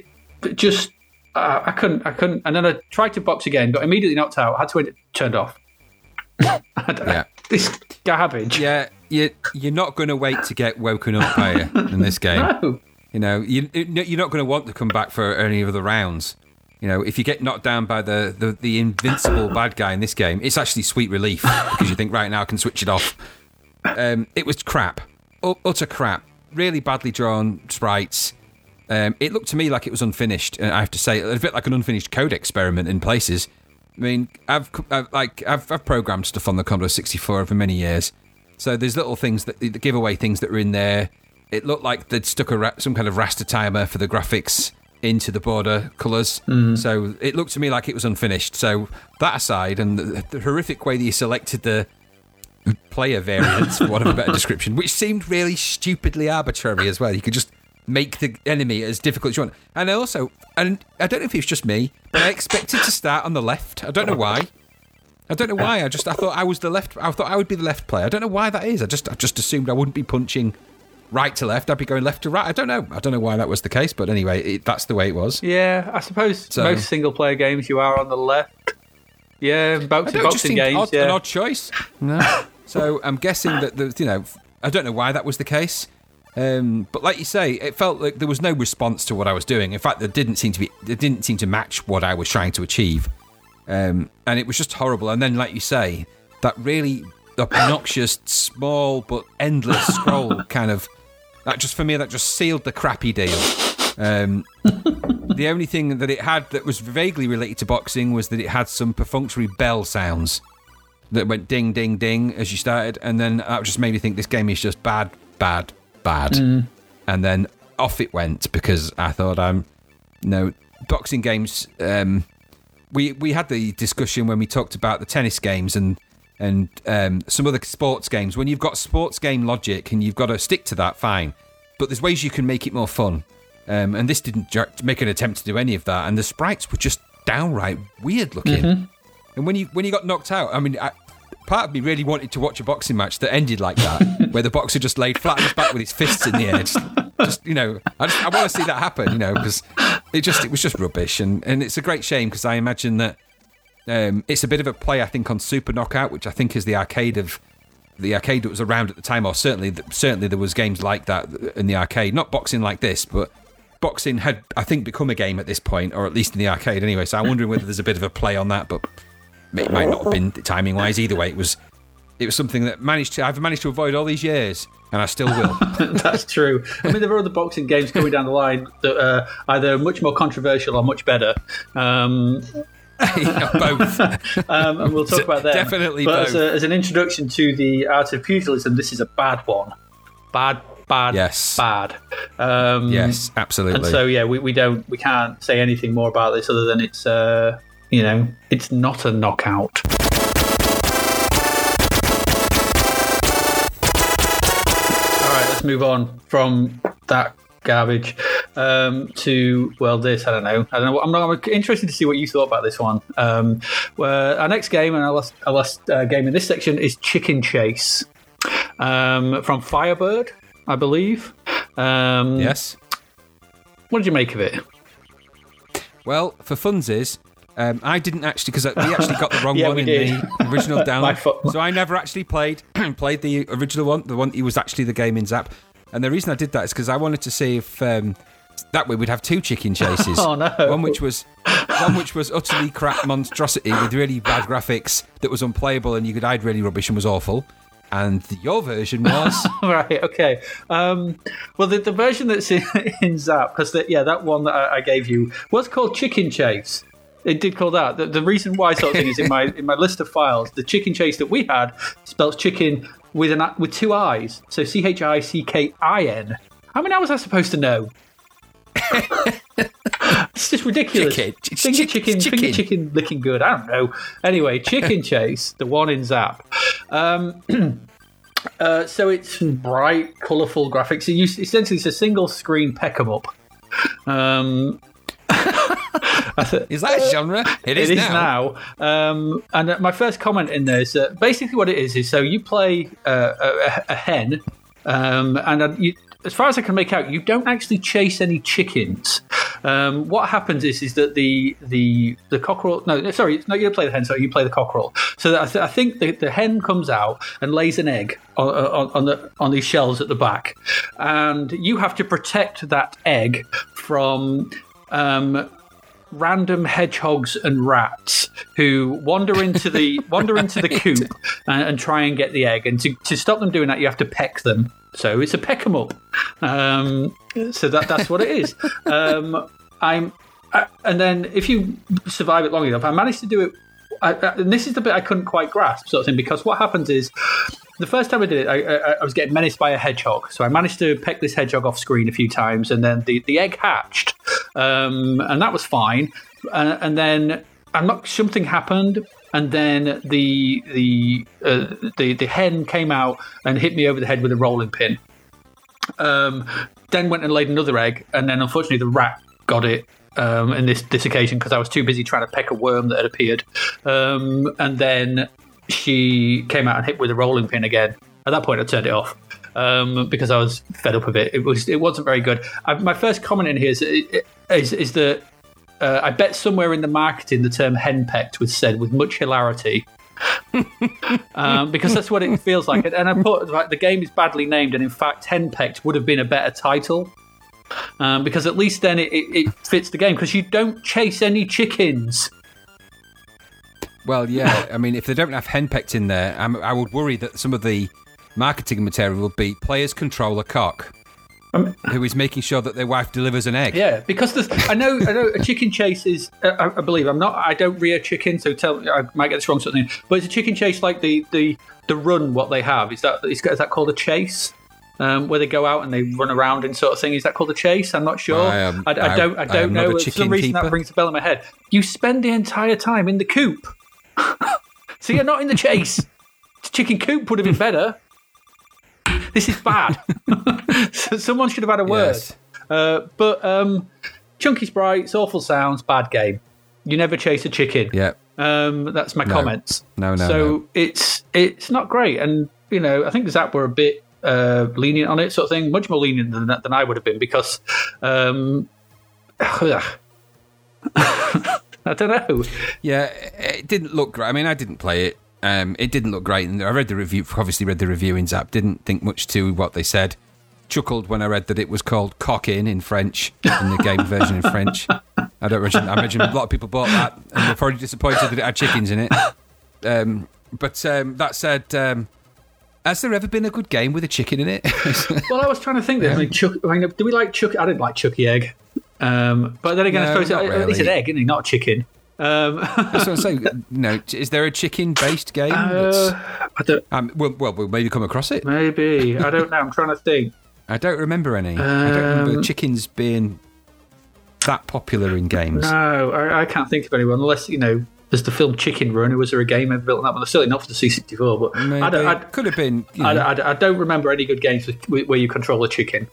just uh, I couldn't, I couldn't. And then I tried to box again, got immediately knocked out. Had to wait, turned off. [LAUGHS] I don't know. Yeah. This garbage. Yeah, you, you're not going to wait to get woken up, are you, in this [LAUGHS] game? No. You know, you, you're not going to want to come back for any of the rounds. You know, if you get knocked down by the, the, the invincible bad guy in this game, it's actually sweet relief because you think, right now I can switch it off. Um, it was crap. U- utter crap. Really badly drawn sprites. Um, it looked to me like it was unfinished, I have to say, a bit like an unfinished code experiment in places. I mean, I've, I've like I've, I've programmed stuff on the Commodore 64 for many years, so there's little things that, that give away things that are in there. It looked like they'd stuck a ra- some kind of raster timer for the graphics into the border colours. Mm. So it looked to me like it was unfinished. So that aside, and the, the horrific way that you selected the player variants, for want of a better description, which seemed really stupidly arbitrary as well. You could just make the enemy as difficult as you want. And I also, and I don't know if it was just me, but I expected to start on the left. I don't know why. I don't know why. I just I thought I was the left. I thought I would be the left player. I don't know why that is. I just I just assumed I wouldn't be punching right to left. I'd be going left to right. I don't know. I don't know why that was the case, but anyway, it, that's the way it was. Yeah, I suppose So- most single player games you are on the left. Yeah, I boxing, don't, it just boxing seemed games. odd, yeah. an odd choice. No. [LAUGHS] so I'm guessing that the you know I don't know why that was the case. Um, but like you say, it felt like there was no response to what I was doing. In fact, there didn't seem to be. It didn't seem to match what I was trying to achieve, um, and it was just horrible. And then, like you say, that really obnoxious, small but endless scroll [LAUGHS] kind of that just for me that just sealed the crappy deal. Um, [LAUGHS] the only thing that it had that was vaguely related to boxing was that it had some perfunctory bell sounds that went ding, ding, ding as you started, and then that just made me think this game is just bad, bad, bad. And then off it went because I thought I'm no boxing games. Um, we we had the discussion when we talked about the tennis games and and um, some other sports games. When you've got sports game logic and you've got to stick to that, fine. But there's ways you can make it more fun. Um, and this didn't make an attempt to do any of that. And the sprites were just downright weird looking. And when you when you got knocked out, I mean, I, part of me really wanted to watch a boxing match that ended like that, [LAUGHS] where the boxer just laid flat on his back with his fists in the air. Just, just you know, I, just, I want to see that happen. You know, because it just it was just rubbish, and and it's a great shame because I imagine that um, it's a bit of a play, I think, on Super Knockout, which I think is the arcade of the arcade that was around at the time, or certainly certainly there was games like that in the arcade. Not boxing like this, but boxing had, I think, become a game at this point, or at least in the arcade anyway. So I'm wondering whether there's a bit of a play on that, but it might not have been timing wise. Either way, it was it was something that managed to I've managed to avoid all these years, and I still will. [LAUGHS] That's true. I mean, there are other boxing games coming down the line that are either much more controversial or much better. Um, [LAUGHS] Yeah, both. [LAUGHS] um, and we'll talk about that. Definitely But as, both. a, as an introduction to the art of pugilism, this is a bad one. Bad, bad, Yes. bad. Um, Yes, absolutely. And so, yeah, we, we don't, we can't say anything more about this other than it's, uh, you know, it's not a knockout. All right, let's move on from that garbage um, to well, this I don't know. I don't know. I'm I'm interested to see what you thought about this one. Um, where our next game and our last, our last uh, game in this section is Chicken Chase um, from Firebird, I believe. Um, yes. What did you make of it? Well, for funsies, um, I didn't actually because we actually got the [LAUGHS] wrong Yeah, one in did. the original [LAUGHS] download. so I never actually played [CLEARS THROAT] played the original one. The one it was actually the game in Zap. And the reason I did that is because I wanted to see if um, that way we'd have two chicken chases. [LAUGHS] Oh, no. One which was one which was utterly crap monstrosity with really bad graphics that was unplayable and you could hide really rubbish and was awful. And the, your version was [LAUGHS] right. Okay. Um, well, the, the version that's in, [LAUGHS] in Zap, because yeah, that one that I, I gave you was called Chicken Chase. It did call that. The, the reason why sort of thing is in my in my list of files, the Chicken Chase that we had spells chicken with an with two eyes, so C H I C K I N. How many was I supposed to know? [LAUGHS] it's just ridiculous. Chicken. Finger chick- chicken, chicken. finger chicken, looking good. I don't know. Anyway, Chicken Chase, the one in Zap. Um, [CLEARS THROAT] Uh, so it's bright, colourful graphics. It essentially, it's a single screen peck 'em up. Um, [LAUGHS] is that a genre? it is now. Um, and uh, my first comment in there is that basically what it is is so you play uh, a, a hen, um, and uh, you, as far as I can make out, you don't actually chase any chickens. Um, what happens is is that the the the cockerel. No, sorry, no, you play the hen. Sorry, you play the cockerel. So I, th- I think the, the hen comes out and lays an egg on, on, on the on these shells at the back, and you have to protect that egg from. Um, random hedgehogs and rats who wander into the [LAUGHS] wander into the coop and, and try and get the egg. And to, to stop them doing that, you have to peck them. So it's a peck 'em up. Um, so that that's what it is. Um, I'm, I, and then if you survive it long enough, I managed to do it. I, and this is the bit I couldn't quite grasp, sort of thing, because what happens is the first time I did it, I, I, I was getting menaced by a hedgehog. So I managed to peck this hedgehog off screen a few times, and then the, the egg hatched. um, and that was fine. Uh, and then I'm not something happened, and then the the uh, the the hen came out and hit me over the head with a rolling pin. Um, then went and laid another egg, and then unfortunately the rat got it um, in this this occasion because I was too busy trying to peck a worm that had appeared. Um, and then she came out and hit with a rolling pin again. At that point, I turned it off um, because I was fed up with it. It was it wasn't very good. I, my first comment in here is is, is that uh, I bet somewhere in the marketing the term henpecked was said with much hilarity. [LAUGHS] um, because that's what it feels like. And I put like the game is badly named, and in fact, henpecked would have been a better title. Um, because at least then it, it, it fits the game because you don't chase any chickens. Well, yeah. I mean, if they don't have henpecked in there, I'm, I would worry that some of the marketing material would be players control a cock. Um, who is making sure that their wife delivers an egg? Yeah, because there's, I know, I know, a chicken chase is. Uh, I, I, believe I'm not. I don't rear chicken, so tell I might get this wrong. Something, but it's a chicken chase like the the the run. What they have is that is, is that called a chase? Um, where they go out and they run around and sort of thing. Is that called a chase? I'm not sure. I, I, I don't. I don't know. For some reason, keeper. that brings a bell in my head. You spend the entire time in the coop, [LAUGHS] so you're not in the chase. chicken coop would have been better. this is bad. [LAUGHS] Someone should have had a word. Yes. Uh, but um, chunky sprites, awful sounds, bad game. You never chase a chicken. Yeah. Um, that's my no. comments. No, no. So no. it's it's not great, and you know I think Zap were a bit uh, lenient on it, sort of thing, much more lenient than than I would have been because um, [SIGHS] I don't know. Yeah, it didn't look great. I mean, I didn't play it. Um, it didn't look great, and I read the review. Obviously, read the review in Zap. Didn't think much to what they said. Chuckled when I read that it was called "cockin" in in French in the game version in French. I don't imagine. I imagine a lot of people bought that and were probably disappointed that it had chickens in it. Um, but um, that said, um, has there ever been a good game with a chicken in it? [LAUGHS] well, I was trying to think. That, I mean, Chuck, I mean, do we like Chuck? I didn't like Chuckie Egg. Um, but then again, no, I suppose it, really. it's an egg, isn't it? Not a chicken. Um, That's what I'm saying. [LAUGHS] No, is there a chicken-based game? Uh, I don't. Um, well, well, we'll maybe come across it. Maybe I don't know. I'm trying to think. I don't remember any. Um, I don't remember um, chickens being that popular in games. No, I, I, can't think of anyone unless you know. There's the film Chicken Run. Was there a game ever built on that one? Certainly not for the C64, but maybe. I, don't, I could have been. You know. I, I, don't remember any good games where you control a chicken.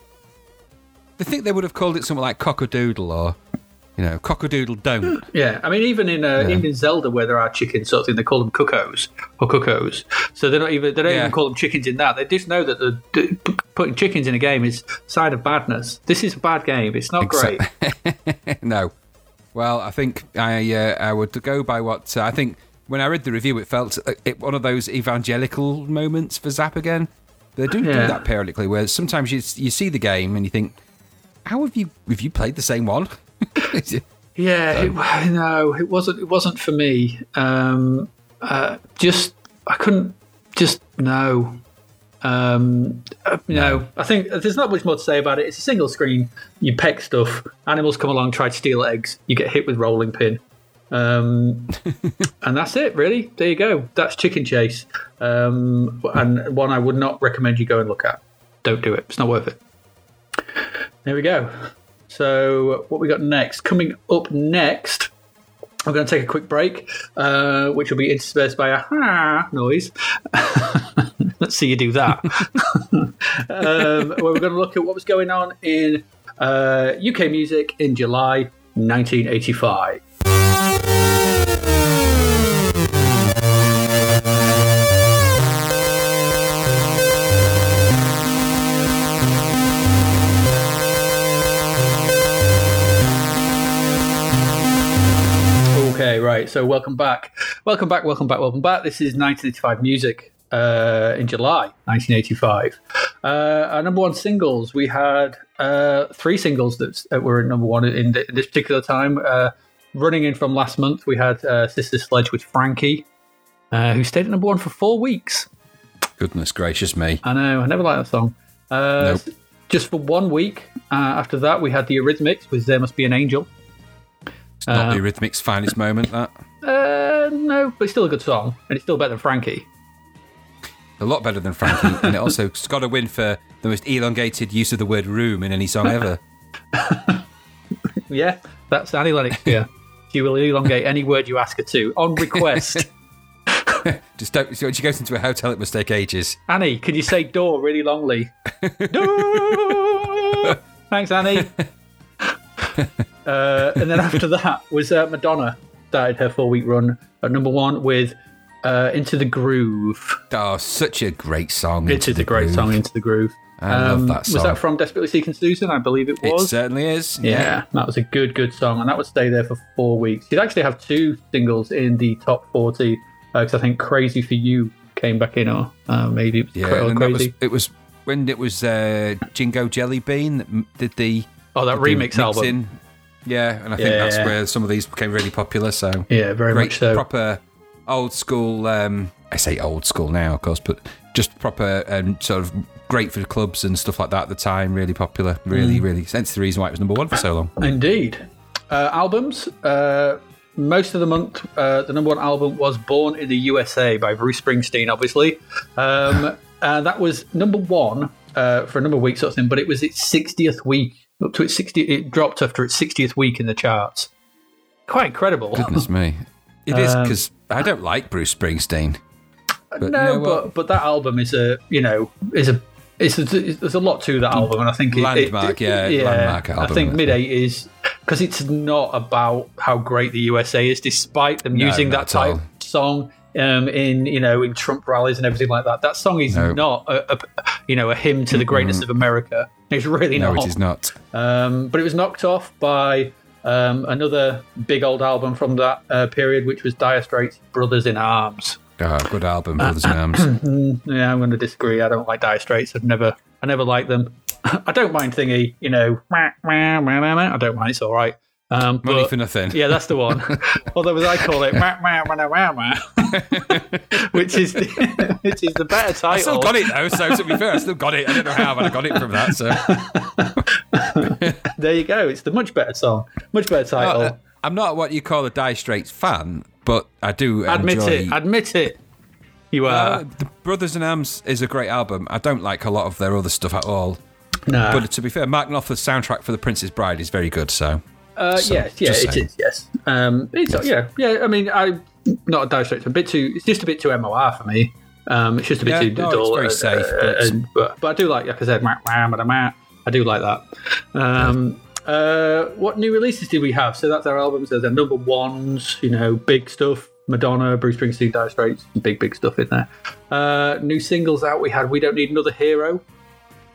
I think they would have called it something like Cockadoodle or you know, cockadoodle don't. Yeah, I mean, even in uh, yeah. even in Zelda, where there are chickens, sort of thing, they call them cuckoos or cuckoos. So they're not even they don't yeah. even call them chickens in that. They just know that the, the, putting chickens in a game is sign of badness. This is a bad game. It's not great. [LAUGHS] no. Well, I think I uh, I would go by what uh, I think. When I read the review, it felt uh, it, one of those evangelical moments for Zap again. They do yeah. do that periodically, where sometimes you you see the game and you think, "How have you have you played the same one?" [LAUGHS] yeah, it, [LAUGHS] no, it wasn't. It wasn't for me. Um, uh, just I couldn't. Just no. Um, uh, no, I think there's not much more to say about it. It's a single screen. You peck stuff. Animals come along, try to steal eggs. You get hit with rolling pin. Um, [LAUGHS] and that's it, really. There you go. That's Chicken Chase, um, and one I would not recommend you go and look at. Don't do it. It's not worth it. There we go. So, what we got next? Coming up next, I'm going to take a quick break, uh, which will be interspersed by a ha noise. [LAUGHS] Let's see you do that. [LAUGHS] um, where we're going to look at what was going on in uh, UK music in July 1985. Right. So welcome back, welcome back, welcome back, welcome back. This is 1985 music uh, in July 1985. Uh, our number one singles, we had uh, three singles that were number one in, the, in this particular time. Uh, running in from last month, we had uh, Sister Sledge with Frankie, uh, who stayed at number one for four weeks. Goodness gracious me! I know. I never liked that song. Nope. Just for one week. after that, we had the Eurythmics with "There Must Be an Angel." It's not uh, the Eurythmics' finest moment, that. Uh, no, but it's still a good song, and it's still better than Frankie. A lot better than Frankie, and it also got a win for the most elongated use of the word room in any song ever. [LAUGHS] Yeah, that's Annie Lennox. Yeah, she will elongate any word you ask her to on request. [LAUGHS] [LAUGHS] Just don't. When she goes into a hotel, it must take ages. Annie, can you say door really longly? door. Thanks, Annie. Uh, and then after that was uh, Madonna started her four week run at number one with uh, Into the Groove. Oh, such a great song. It is a great Groove. song, Into the Groove. Um, love that song. Was that from Desperately Seeking Susan? I believe it was. It certainly is. yeah, that was a good, good song, and that would stay there for four weeks. You'd actually have two singles in the top 40, because I think Crazy for You came back in, or uh, maybe it was Yeah, Cra- and that was, Crazy. it was when it was uh, Jingo Jelly Bean that did the oh, that remix album. Yeah, and I think that's Yeah. where some of these became really popular. So Yeah, very great, much so. proper old school. Um, I say old school now, of course, but just proper and sort of great for the clubs and stuff like that at the time. Really popular. Mm. Really, really. That's the reason why it was number one for so long. Indeed. Uh, albums. Uh, most of the month, uh, the number one album was Born in the USA by Bruce Springsteen, obviously. Um, and [LAUGHS] that was number one uh, for a number of weeks, sort of thing, but it was its 60th week. Up to its 60, it dropped after its 60th week in the charts. Quite incredible. Goodness me, [LAUGHS] it is Um, because I don't like Bruce Springsteen. But you no, know but but that album is a you know is a it's a, there's a lot to that album, and I think it, Landmark, it, yeah, landmark album. I think mid '80s because it's not about how great the USA is, despite them using that type song um, in you know in Trump rallies and everything like that. That song is No. not a, a you know a hymn to the greatness of America. It's really not. No, not. it is not. Um, but it was knocked off by um, another big old album from that uh, period, which was Dire Straits' "Brothers in Arms." Oh, good album, Brothers in Arms. [CLEARS THROAT] Yeah, I'm going to disagree. I don't like Dire Straits. I've never, I never liked them. [CLEARS THROAT] I don't mind thingy, you know. I don't mind. It's all right. Um, Money but- for nothing. Yeah, that's the one. [LAUGHS] Although, as I call it, [LAUGHS] which is the, [LAUGHS] which is the better title. I still got it though, so to be fair, I still got it. I don't know how, but I got it from that. So There you go. It's the much better song, much better title. Uh, I'm not what you call a Dire Straits fan, but I do admit enjoy. it. Admit it. You Uh, are. the Brothers in Arms is a great album. I don't like a lot of their other stuff at all. no. But to be fair, Mark Knopfler's soundtrack for The Princess Bride is very good. So Uh, So, yes, yeah, it saying. is. Yes, um, it's yeah, yeah. I mean, I not a Dire Straits. A bit too. It's just a bit too MOR for me. Um, it's just a bit Yeah, too no, it's dull. very uh, safe, uh, but- and- but but I do like, like I said, wah, wah, wah, wah. I do like that. Um, uh, what new releases did we have? So that's our albums. There's our number ones. You know, big stuff. Madonna, Bruce Springsteen, Dire Straits, big big stuff in there. Uh, new singles out. We had "We Don't Need Another Hero,"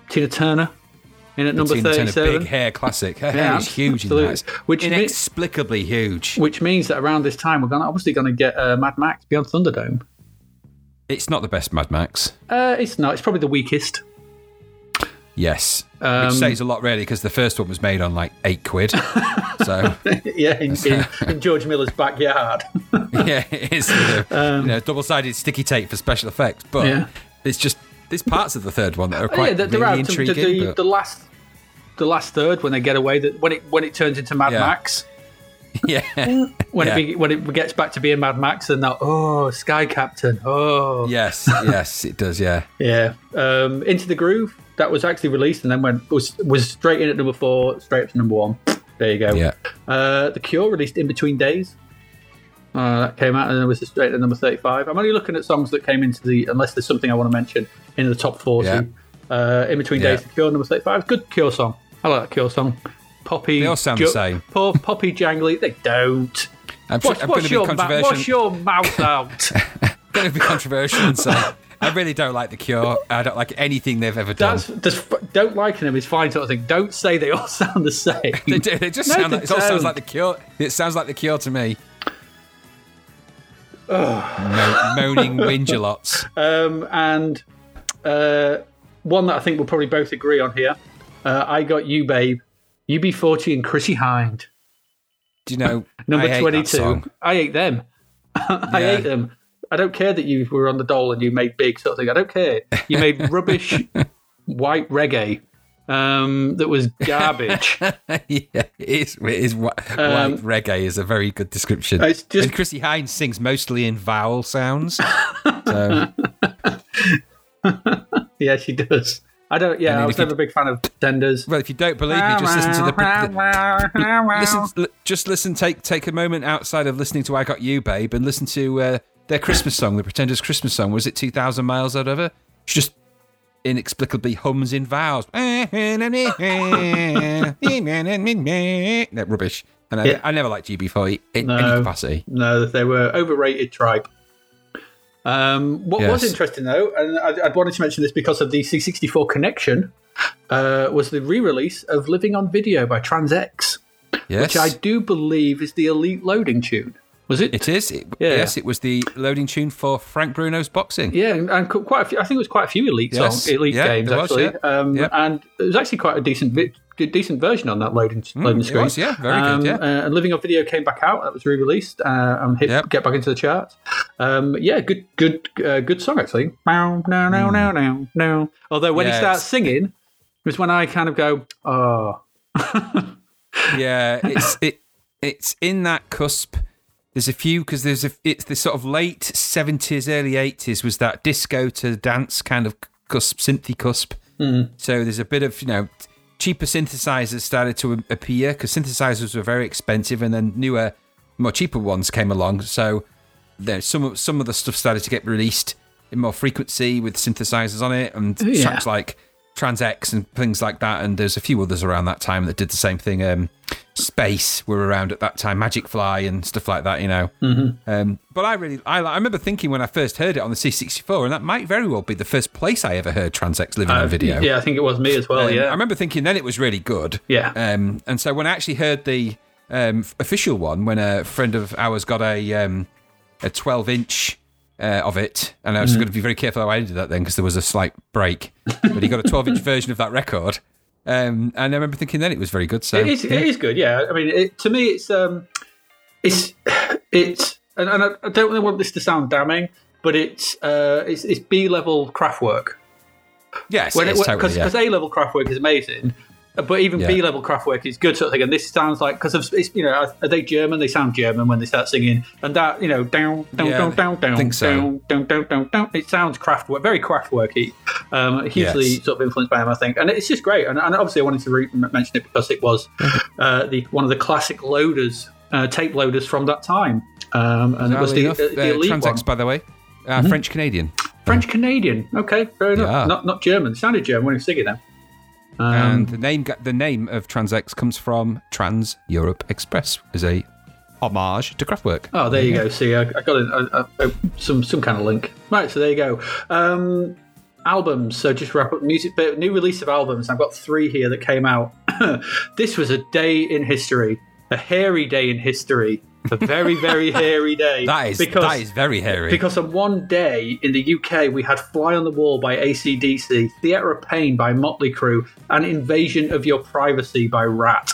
Tina Turner, in at number Tina Turner, thirty-seven. big hair classic. Her Yeah, hair is huge in that. Which mi- inexplicably huge. which means that around this time we're gonna obviously going to get uh, Mad Max Beyond Thunderdome. It's not the best Mad Max. Uh, it's not. It's probably the weakest. Yes, Um, which says a lot really because the first one was made on like eight quid. so [LAUGHS] yeah, in, in, in George Miller's backyard. [LAUGHS] yeah, it is you know, [LAUGHS] you know, double-sided sticky tape for special effects, but Um, Yeah. it's just there's parts of the third one that are Oh, quite yeah, there- there really are some- the, intriguing. the, but- the last, the last third when they get away. That when it when it turns into Mad Yeah. Max. [LAUGHS] yeah, [LAUGHS] When Yeah. it when it gets back to being Mad Max, and now oh Sky Captain, oh yes, [LAUGHS] yes, it does. Yeah, yeah, um, Into the Groove that was actually released and then went was was straight in at number four, straight up to number one. There you go. yeah. Uh, the Cure released In Between Days. Uh, that came out and it was straight at number 35. I'm only looking at songs that came into the, unless there's something I want to mention, in the top 40. Yeah. Uh, in Between Yeah. Days, The Cure, number 35. Good Cure song. I like that Cure song. Poppy. They all sound the same. Poor Poppy Jangly. They don't. I'm, What's, I'm going to be your ma- controversial. what's your mouth out? [LAUGHS] going to be controversial and say I really don't like the Cure. I don't like anything they've ever done. That's don't liking them is fine sort of thing. Don't say they all [LAUGHS] sound the same. They, do, they just No, sound they like it all sounds like the Cure. It sounds like the Cure to me. [SIGHS] Mo- moaning [LAUGHS] whinge-a-lots. Um, and uh, one that I think we'll probably both agree on here. Uh, I got you, babe. UB40 and Chrissie Hynde. Do you know? [LAUGHS] Number I hate that 22. song. I ate them. [LAUGHS] I Yeah. ate them. I don't care that you were on the dole and you made big sort of thing. I don't care. You made [LAUGHS] rubbish white reggae um, that was garbage. yeah, it is. It is Um, white reggae is a very good description. It's just- and Chrissie Hynde sings mostly in vowel sounds. so [LAUGHS] yeah, she does. I don't. Yeah, I was never a big fan of Pretenders. Well, if you don't believe me, just listen to the. the listen, just listen. Take take a moment outside of listening to "I Got You, Babe" and listen to uh, their Christmas song, the Pretenders' Christmas song. Was it two thousand miles or whatever? It's just inexplicably hums in vows. [LAUGHS] that rubbish. And I, Yeah. I never liked UB40 in No. any capacity. No, they were overrated tribe. Um, what was interesting though, and I, I wanted to mention this because of the C64 connection, uh, was the re-release of "Living on Video" by Trans-X, Yes, which I do believe is the Elite loading tune. Was it? it is. It, Yeah. Yes, it was the loading tune for Frank Bruno's boxing. Yeah, and, quite a few. I think it was quite a few elite Yes. songs, elite Yeah, games was, actually. yeah. Um. And it was actually quite a decent, vi- decent version on that loading loading Mm, it screen. was, yeah, very good, Um, yeah. uh, and Living on Video came back out. That was re-released uh, and hit Yep. get back into the charts. Um, yeah, good, good, uh, good song actually. Bow, no, no, no, no, no. Although when he Hmm. Starts it's- singing, it's when I kind of go, oh, [LAUGHS] yeah, it's it it's in that cusp. There's a few because there's a it's the sort of late seventies, early eighties was that disco to dance kind of cusp, synthy cusp. So there's a bit of you know cheaper synthesizers started to appear because synthesizers were very expensive, and then newer, more cheaper ones came along. So there some of some of the stuff started to get released in more frequency with synthesizers on it, and oh, Yeah. tracks like Trans-X and things like that. And there's a few others around that time that did the same thing. Um, Space were around at that time, Magic Fly and stuff like that, you know. Mm-hmm. Um, but I really, I, I remember thinking when I first heard it on the C64, and that might very well be the first place I ever heard Trans-X living a video. Uh, yeah, I think it was me as well. Um, yeah, I remember thinking then it was really good. Yeah. Um, and so when I actually heard the um, official one, when a friend of ours got a um, a 12 inch uh, of it, and I was Mm. going to be very careful how I did that then because there was a slight break. but he got a 12 inch [LAUGHS] version of that record. Um, and I remember thinking then it was very good. So It is, yeah. it is good, yeah. I mean, it, to me, it's um, it's [SIGHS] it's, and, and I, don't really want this to sound damning, but it's uh, it's, it's B level Kraftwerk. yes, When it it is totally. because Yeah. A level Kraftwerk is amazing, but even Yeah. B level Kraftwerk is good sort of thing. And this sounds like because of it's you know are they German? They sound German when they start singing, and that you know down down Yeah, down down down think so. down down down down down. It sounds Kraftwerk, very craft worky, um, hugely Yes. sort of influenced by him, I think. And it's just great. And, and obviously, I wanted to re- mention it because it was [LAUGHS] uh, the one of the classic loaders, uh, tape loaders from that time. Um, and it was the, enough, uh, the uh, elite Trans-X, one. Mm-hmm. by the way, uh, French Canadian. French Canadian. Okay, fair enough. Yeah. Not not German. Sounded German when he was singing them. Um, and the name the name of Trans-X comes from Trans Europe Express as a homage to Kraftwerk. Oh, there you go. See, I, I got a, a, a, some some kind of link. Right, so there you go. Um, albums. So just wrap up music. But new release of albums. I've got three here that came out. [COUGHS] this was a day in history, a hairy day in history, a very very [LAUGHS] hairy day. That is because that is very hairy. because on one day in the UK we had Fly on the Wall by ACDC, Theatre of Pain by Motley Crue, and Invasion of Your Privacy by Ratt.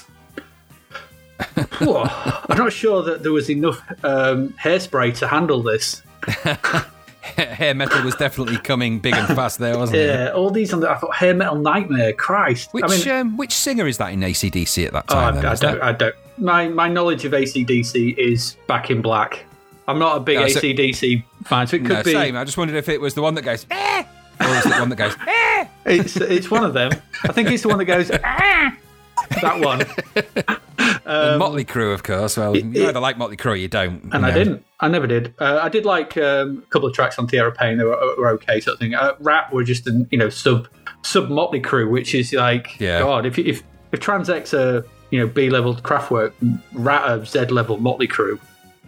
Phew, [LAUGHS] I'm not sure that there was enough um, hairspray to handle this. [LAUGHS] hair metal was definitely coming big and fast there, wasn't it? Yeah, all these on the, I thought hair metal nightmare. Christ, Which I mean, um, which singer is that in ACDC at that oh, time? I. I don't, that- I don't. My my knowledge of ACDC is Back in Black. I'm not a big No, so- ACDC fan, so it could no, be. same. I just wondered if it was the one that goes, eh, or is it the one that goes, eh? [LAUGHS] It's it's one of them. I think it's the one that goes. "Ah!" [LAUGHS] That one. [LAUGHS] And Motley Crue, of course. Well, you Um, it- either like Motley Crue or you don't. and you I didn't. I never did. Uh, I did like um, a couple of tracks on Tierra Pain. They were, were okay, sort of thing. Uh, Ratt were just an you know sub sub Motley Crue, which is like Yeah. God. If if if Trans-X are you know B level Kraftwerk, Ratt are Z level Motley Crue.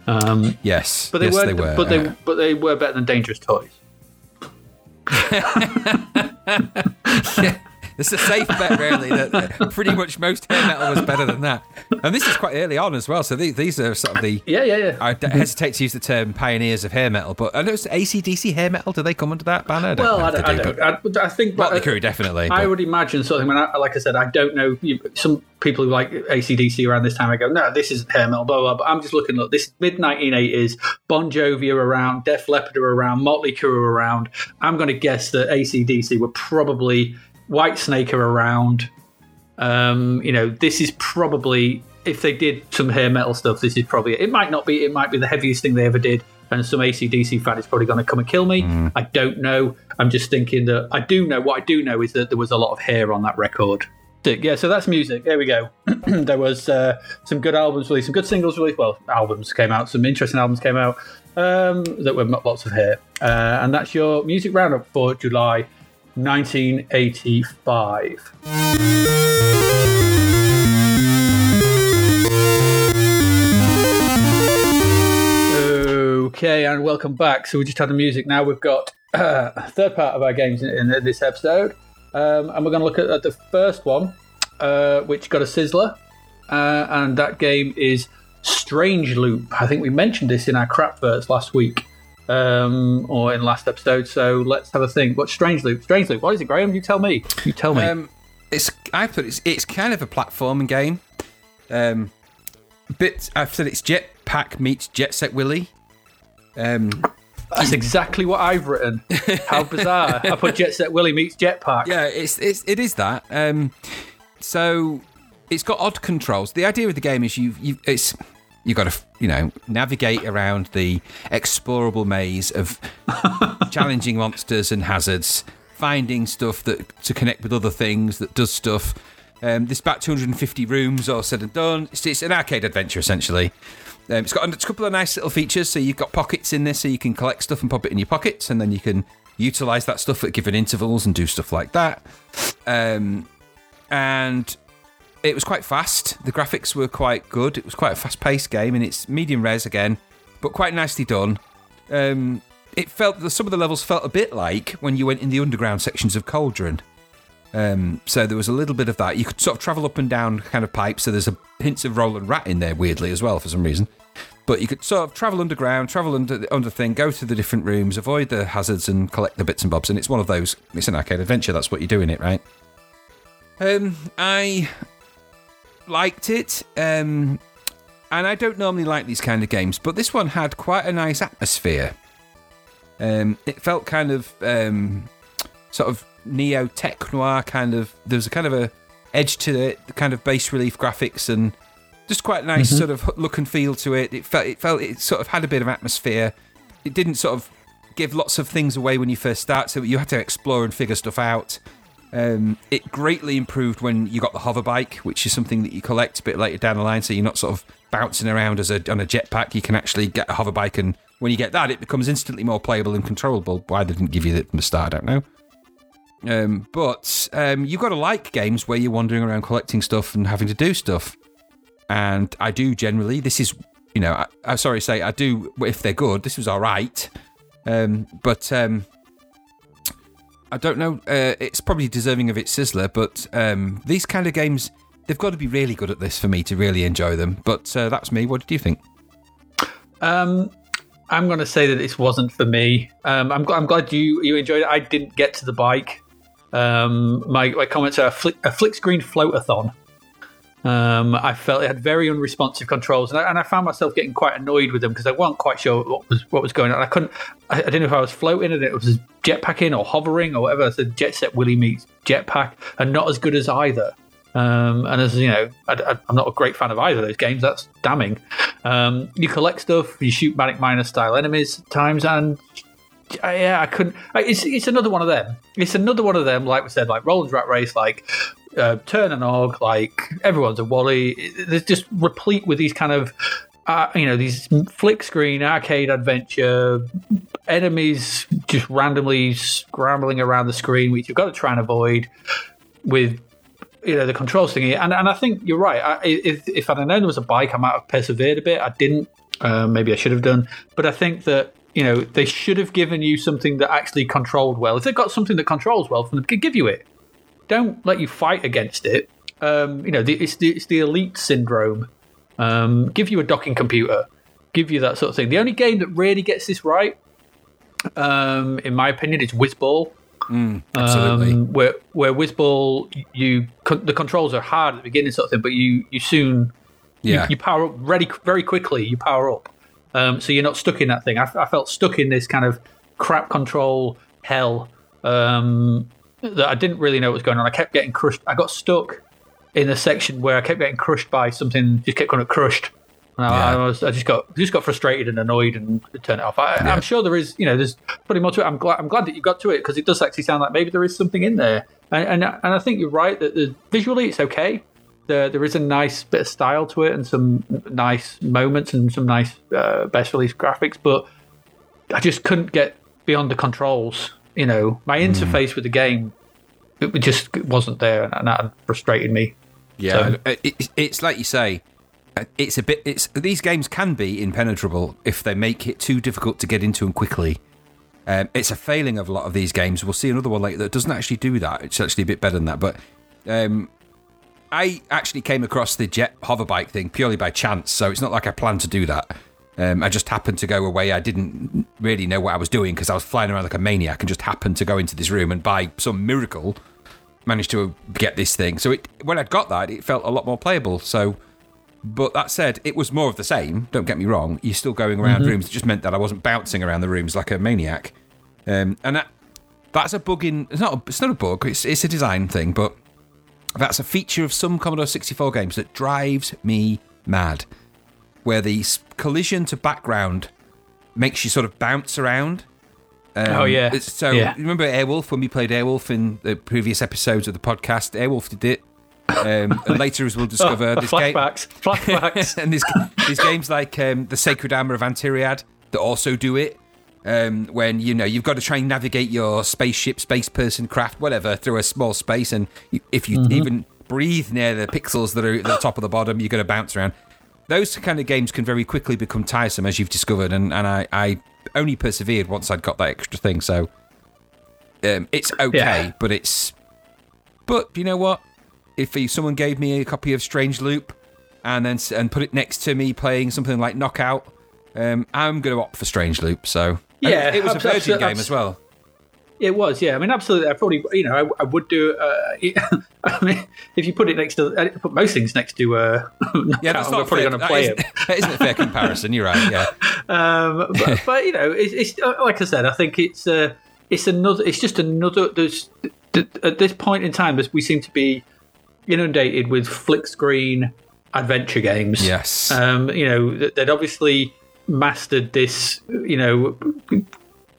Um, Yes, but they yes, were, they were. but they uh, but they were better than Dangerous Toys. [LAUGHS] [LAUGHS] It's a safe bet, really, that [LAUGHS] pretty much most hair metal was better than that. And this is quite early on as well. So these, these are sort of the. [LAUGHS] Yeah, yeah, yeah. I d- hesitate to use the term pioneers of hair metal, but I know it's ACDC hair metal. Do they come under that banner? I well, I I, do, don't, but I, think Motley uh, Crue definitely. I but- would imagine something. When I, like I said, I don't know. You, some people who like ACDC around this time, I go, no, this isn't hair metal, blah blah. But I'm just looking. Look, this mid 1980s. Bon Jovi are around, Def Leppard are around, Motley Crue are around. I'm going to guess that ACDC were probably Whitesnake are around. Um, you know, this is probably if they did some hair metal stuff. This is probably it. Might not be. It might be the heaviest thing they ever did. and some ACDC fan is probably going to come and kill me. Mm. I don't know. I'm just thinking that I do know. What I do know is that there was a lot of hair on that record. Yeah, so that's music. There we go. [CLEARS THROAT] there was uh, some good albums released, some good singles released. Well, albums came out, some interesting albums came out um, that were lots of hair. Uh, and that's your music roundup for July 1985. Okay, and welcome back. So we just had the music. Now we've got uh, [CLEARS THROAT] third part of our games in, in this episode, um, and we're going to look at, at, the first one, uh, which got a sizzler, uh, and that game is Strangeloop. I think we mentioned this in our crapverts last week, um, or in last episode. So let's have a think. What's Strangeloop? Strange Loop. What is it, Graham? You tell me. You tell me. Um, it's I put it's it's kind of a platforming game. Um, bit I've said it's Jetpac meets Jet Set Willy. Um, That's exactly what I've written. How [LAUGHS] bizarre! I put Jet Set Willy meets Jetpac. Yeah, it's, it's it is that. Um, so it's got odd controls. The idea of the game is you you it's you've got to you know navigate around the explorable maze of [LAUGHS] challenging monsters and hazards, finding stuff that to connect with other things that does stuff. Um, there's about 250 rooms all said and done. It's, it's an arcade adventure essentially. Um, it's got a couple of nice little features. So you've got pockets in this, so you can collect stuff and pop it in your pockets, and then you can utilize that stuff at given intervals and do stuff like that. Um, and it was quite fast. The graphics were quite good. It was quite a fast-paced game, and it's medium res again, but quite nicely done. Um, it felt that some of the levels felt a bit like when you went in the underground sections of Cauldron. Um, so there was a little bit of that. You could sort of travel up and down kind of pipes. So there's a hints of Roland Rat in there weirdly as well for some reason. But you could sort of travel underground, travel under the under thing, go to the different rooms, avoid the hazards, and collect the bits and bobs. And it's one of those. It's an arcade adventure. That's what you do in it, right? Um, I liked it. Um, and I don't normally like these kind of games, but this one had quite a nice atmosphere. Um, it felt kind of um, sort of neo tech noir kind of. There was a kind of a edge to it, the kind of bas-relief graphics and just quite a nice mm-hmm. sort of look and feel to it. It felt it felt it sort of had a bit of atmosphere. It didn't sort of give lots of things away when you first start, so you had to explore and figure stuff out. Um, it greatly improved when you got the hover bike, which is something that you collect a bit later down the line, so you're not sort of bouncing around as a on a jetpack. You can actually get a hover bike, and when you get that, it becomes instantly more playable and controllable. Why they didn't give you that from the start, I don't know. Um, but um, you've got to like games where you're wandering around collecting stuff and having to do stuff. And I do generally. This is, you know, I, am sorry to say, I do if they're good. This was all right. Um, but um, I don't know. Uh, it's probably deserving of its sizzler, but um, these kind of games, they've got to be really good at this for me to really enjoy them. But uh, that's me. What did you think? Um, I'm going to say that this wasn't for me. Um, I'm, I'm glad you you enjoyed it. I didn't get to the bike. Um, my, my comments are a flick, a flick screen floatathon. Um, I felt it had very unresponsive controls, and I, and I found myself getting quite annoyed with them because I wasn't quite sure what was what was going on. I couldn't, I, I didn't know if I was floating and it was jetpacking or hovering or whatever. So Jet Set Willy meets Jetpac, and not as good as either. Um, and as you know, I, am not a great fan of either of those games. That's damning. Um, you collect stuff, you shoot Manic Miner style enemies times, and yeah, I couldn't. It's it's another one of them. It's another one of them. Like we said, like Roland's Rat Race, like uh, Tir Na Nog, like everyone's a Wally. There's just replete with these kind of. Uh, you know these flick screen arcade adventure enemies just randomly scrambling around the screen, which you've got to try and avoid with you know the controls thingy. And and I think you're right. I, if, if I'd known there was a bike, I might have persevered a bit. I didn't. Uh, maybe I should have done. But I think that you know, they should have given you something that actually controlled well. If they've got something that controls well from them, could give you it. Don't let you fight against it. Um, you know, the, it's, the, it's the elite syndrome. Um, give you a docking computer, give you that sort of thing. The only game that really gets this right, um, in my opinion, is Wizball. Mm, absolutely. Um, where where Wizball, you the controls are hard at the beginning, sort of thing, but you you soon yeah. you, you power up very very quickly. You power up. Um, so you're not stuck in that thing. I, I, felt stuck in this kind of crap control hell um, that I didn't really know what was going on. I kept getting crushed. I got stuck in a section where I kept getting crushed by something, just kept kind of crushed. And I, I was, I just got, just got frustrated and annoyed and turned it off. I, I'm sure there is, you know, there's pretty much. I'm glad, I'm glad that you got to it because it does actually sound like maybe there is something in there. And and, and I think you're right that the, visually it's okay. There, there is a nice bit of style to it and some nice moments and some nice uh, best release graphics, but I just couldn't get beyond the controls. You know, my interface with the game it just wasn't there, and that frustrated me. Yeah, So- it, it- it's like you say. uh, It's a bit. It's these games can be impenetrable if they make it too difficult to get into them quickly. Um, it's a failing of a lot of these games. We'll see another one later that doesn't actually do that. It's actually a bit better than that. But um, I actually came across the jet hoverbike thing purely by chance. So it's not like I planned to do that. Um, I just happened to go away. I didn't really know what I was doing because I was flying around like a maniac and just happened to go into this room and by some miracle managed to get this thing. So it, when I'd got that, it felt a lot more playable. So, but that said, it was more of the same. Don't get me wrong. You're still going around rooms. It just meant that I wasn't bouncing around the rooms like a maniac. Um, and that, that's a bug in. It's not. A, it's not a bug. It's it's a design thing. But that's a feature of some Commodore 64 games that drives me mad. Where the collision to background makes you sort of bounce around. Um, Oh, yeah. So Yeah. remember Airwolf when we played Airwolf in the previous episodes of the podcast? Airwolf did it. Um, and [LAUGHS] later, as we'll discover, this game, flashbacks, flashbacks. [LAUGHS] and there's, there's games like um, the Sacred Armor of Antiriad that also do it. Um, when you know you've got to try and navigate your spaceship, space person, craft, whatever, through a small space, and you, if you even breathe near the pixels that are at the top of the bottom, you're going to bounce around. Those kind of games can very quickly become tiresome, as you've discovered, and, and I, I only persevered once I'd got that extra thing. So um, it's okay, Yeah. but it's but you know what? If someone gave me a copy of Strangeloop and then and put it next to me playing something like Knockout, um, I'm going to opt for Strangeloop. So Yeah, it, it was a Virgin game as well. It was, yeah. I mean, absolutely. I probably, you know, I, I would do. Uh, [LAUGHS] I mean, if you put it next to, I put most things next to. Uh, [LAUGHS] Yeah, that's I'm not probably going to play isn't- it. that isn't a fair comparison. You're right. Yeah, [LAUGHS] Um, but, but you know, it's, it's uh, like I said. I think it's uh, it's another. It's just another. There's at this point in time, we seem to be inundated with flick screen adventure games. Yes. Um, you know, they'd obviously mastered this. You know.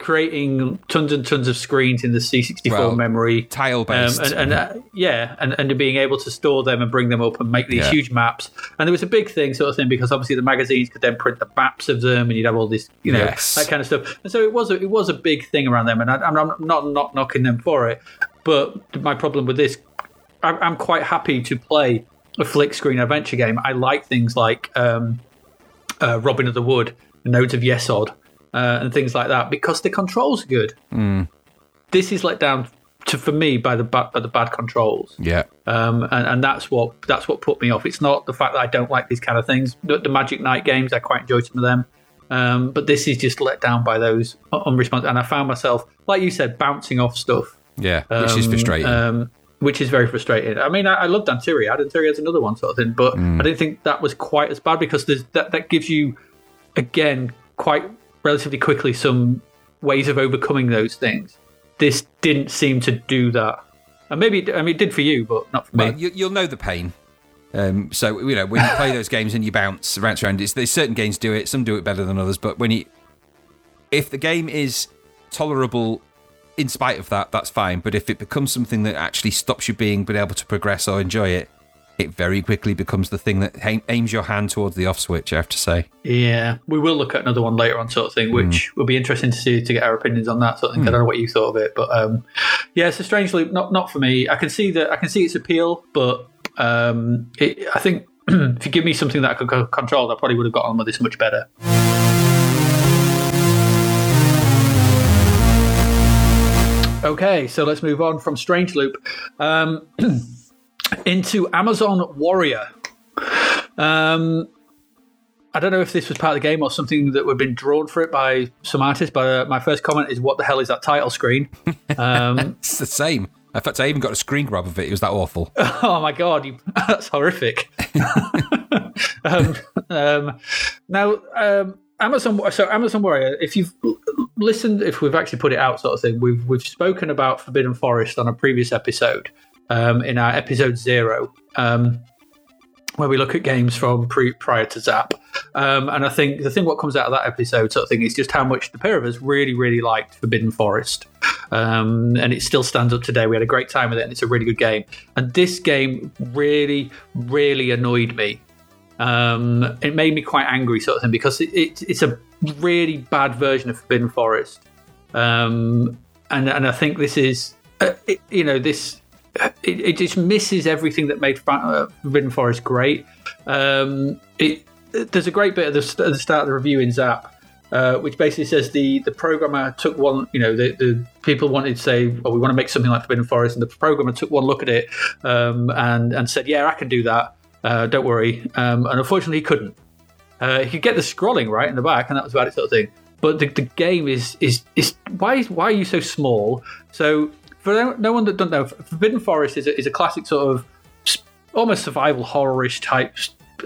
Creating tons and tons of screens in the C64 Well, memory, tile um, based. and, and uh, yeah, and, and being able to store them and bring them up and make these Yeah. huge maps. And there was a big thing, sort of thing, because obviously the magazines could then print the maps of them, and you'd have all this, you know, Yes. that kind of stuff. And so it was a, it was a big thing around them, and I, I'm not not knocking them for it. But my problem with this, I'm, I'm quite happy to play a flick screen adventure game. I like things like um, uh, Robin of the Wood, Nodes of Yesod, uh, and things like that because the controls are good. This is let down to for me by the ba- by the bad controls, yeah, um, and, and that's what that's what put me off. It's not the fact that I don't like these kind of things. The, the Magic Knight games, I quite enjoy some of them. Um, but this is just let down by those unresponsive. And I found myself, like you said, bouncing off stuff yeah, which is um, frustrating. Um, which is very frustrating. I mean, I, I loved Antiriad. Antiriad's another one sort of thing, but Mm. I didn't think that was quite as bad because there's, that that gives you, again, quite relatively quickly some ways of overcoming those things. This didn't seem to do that, and maybe I mean it did for you, but not for Well, me. you, you'll know the pain. Um, so you know when you play those games and you bounce, around. There's certain games do it. Some do it better than others. But when you, if the game is tolerable, in spite of that, that's fine. But if it becomes something that actually stops you being being able to progress or enjoy it, it very quickly becomes the thing that aim- aims your hand towards the off switch. I have to say. Yeah, we will look at another one later on, sort of thing, which will be interesting to see to get our opinions on that sort of thing. I don't know what you thought of it, but um, yeah, it's a strange loop. Not not for me. I can see that. I can see its appeal, but um, it, I think [CLEARS THROAT] if you give me something that I could co- control, I probably would have got on with this much better. Okay, so let's move on from Strangeloop um, [CLEARS THROAT] into Amazon Warrior. Um, I don't know if this was part of the game or something that would have been drawn for it by some artist, but uh, my first comment is, "What the hell is that title screen?" Um, [LAUGHS] It's the same. In fact, I even got a screen grab of it. It was that awful. [LAUGHS] oh my god, you, [LAUGHS] that's horrific. um, um, now, um, Amazon. So Amazon Warrior. If you've listened, if we've actually put it out, sort of thing, we've we've spoken about Forbidden Forest on a previous episode, um, in our episode zero. Um, where we look at games from pre, prior to Zap. Um, and I think the thing what comes out of that episode sort of thing is just how much the pair of us really, really liked Forbidden Forest. Um, and it still stands up today. We had a great time with it, and it's a really good game. And this game really, really annoyed me. Um, it made me quite angry, sort of thing, because it, it, it's a really bad version of Forbidden Forest. Um, and and I think this is, uh, it, you know, this it, it, just misses everything that made uh, Forbidden Forest great. Um, it, there's a great bit at the, the, start of the review in Zap, uh, which basically says the, the programmer took one, you know, the, the people wanted to say, well, we want to make something like Forbidden Forest, and the programmer took one look at it um, and, and said, yeah, I can do that. Uh, don't worry. Um, and unfortunately, he couldn't. Uh, he could get the scrolling right in the back, and that was about it, sort of thing. But the, the game is is is why is why are you so small? So for no one that don't know, Forbidden Forest is a, is a classic sort of almost survival horrorish type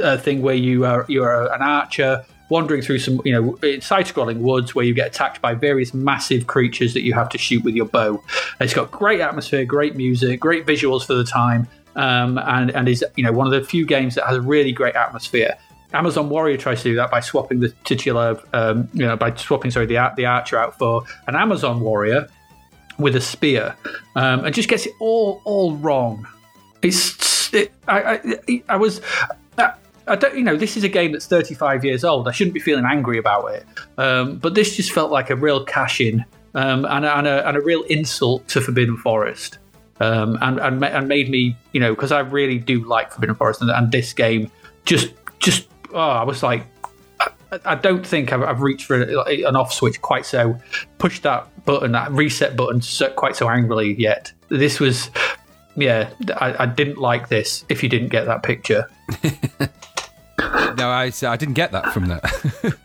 uh, thing where you are you are an archer wandering through some you know side-scrolling woods where you get attacked by various massive creatures that you have to shoot with your bow. It's got great atmosphere, great music, great visuals for the time, um, and and is you know one of the few games that has a really great atmosphere. Amazon Warrior tries to do that by swapping the titular, um, you know, by swapping sorry the the archer out for an Amazon Warrior, with a spear, um, and just gets it all all wrong. It's it, I, I, I was. I, I don't, you know, this is a game that's 35 years old. I shouldn't be feeling angry about it, um, but this just felt like a real cash in um, and, and, a, and, a, real insult to Forbidden Forest, um, and, and, and made me, you know, because I really do like Forbidden Forest, and, and this game just just oh, I was like, I don't think I've, I've reached for an off switch quite so, pushed that button, that reset button, so, quite so angrily yet. This was, yeah, I, I didn't like this. If you didn't get that picture, [LAUGHS] no, I I didn't get that from that.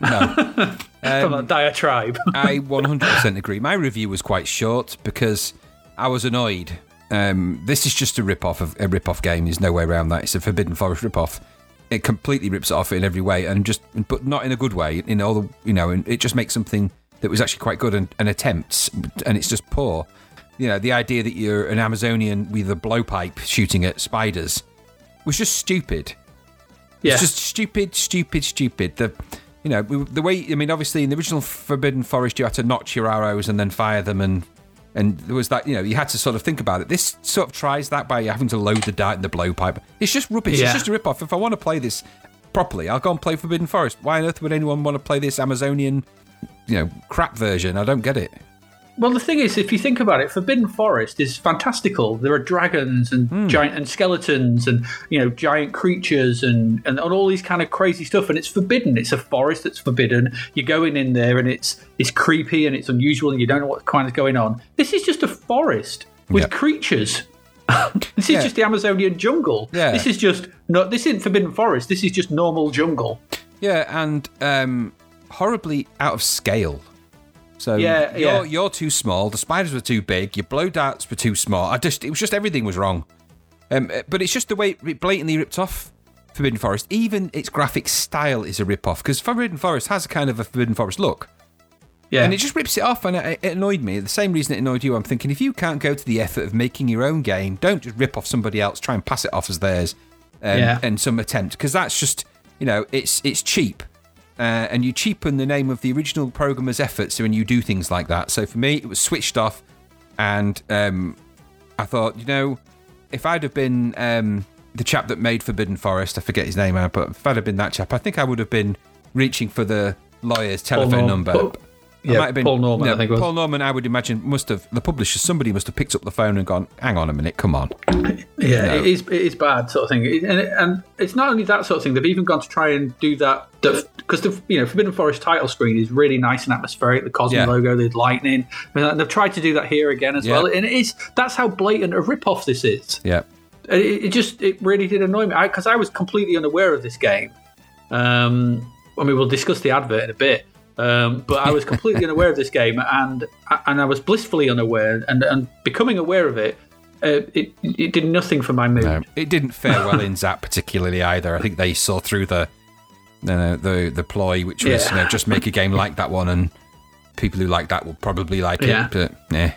[LAUGHS] no, um, [LAUGHS] from that diatribe. I 100% agree. My review was quite short because I was annoyed. Um, this is just a rip off of a rip off game. There's no way around that. It's a Forbidden Forest rip off it completely rips it off in every way, and just but not in a good way. In all the you know, and it just makes something that was actually quite good and, and attempts, and it's just poor. You know, the idea that you're an Amazonian with a blowpipe shooting at spiders was just stupid. Yeah. It's just stupid, stupid, stupid. The you know the way I mean, obviously in the original Forbidden Forest, you had to notch your arrows and then fire them and and there was that, you know, you had to sort of think about it. This sort of tries that by having to load the dart in the blowpipe. It's just rubbish. Yeah. It's just a rip off. If I want to play this properly, I'll go and play Forbidden Forest. Why on earth would anyone want to play this Amazonian, you know, crap version? I don't get it. Well, the thing is, if you think about it, Forbidden Forest is fantastical. There are dragons and mm. giant and skeletons and you know giant creatures and, and, all these kind of crazy stuff. And it's forbidden. It's a forest that's forbidden. You're going in there and it's it's creepy and it's unusual and you don't know what kind of going on. This is just a forest with yep. creatures. [LAUGHS] this is yeah. just the Amazonian jungle. Yeah. This is just not. This isn't Forbidden Forest. This is just normal jungle. Yeah, and um, horribly out of scale. So yeah, you're yeah. you're too small. The spiders were too big. Your blow darts were too small. I just it was just everything was wrong. Um, but it's just the way it blatantly ripped off Forbidden Forest. Even its graphic style is a rip off because Forbidden Forest has a kind of a Forbidden Forest look. Yeah. And it just rips it off, and it, it annoyed me. The same reason it annoyed you. I'm thinking if you can't go to the effort of making your own game, don't just rip off somebody else. Try and pass it off as theirs, um, yeah. and some attempt because that's just you know it's it's cheap uh, and you cheapen the name of the original programmer's efforts when you do things like that. So for me, it was switched off, and um, I thought, you know, if I'd have been um, the chap that made Forbidden Forest, I forget his name now, but if I'd have been that chap, I think I would have been reaching for the lawyer's telephone number. Yeah, might have been, Paul Norman, I think it was. Paul Norman, I would imagine, must have, the publisher, somebody must have picked up the phone and gone, hang on a minute, come on. [LAUGHS] Yeah, it, is, it is bad sort of thing. And, it, and it's not only that sort of thing, they've even gone to try and do that, because the you know Forbidden Forest title screen is really nice and atmospheric, the Cosmi yeah. logo, the lightning. And they've tried to do that here again as yeah. well. And it is, that's how blatant a rip-off this is. Yeah. It, it just, it really did annoy me, because I, I, was completely unaware of this game. Um, I mean, we'll discuss the advert in a bit. Um, but I was completely unaware of this game, and and I was blissfully unaware, and, and becoming aware of it, uh, it it did nothing for my mood. No, it didn't fare well in Zap particularly either. I think they saw through the uh, the the ploy, which was yeah. you know, just make a game like that one, and people who like that will probably like yeah. it. But yeah.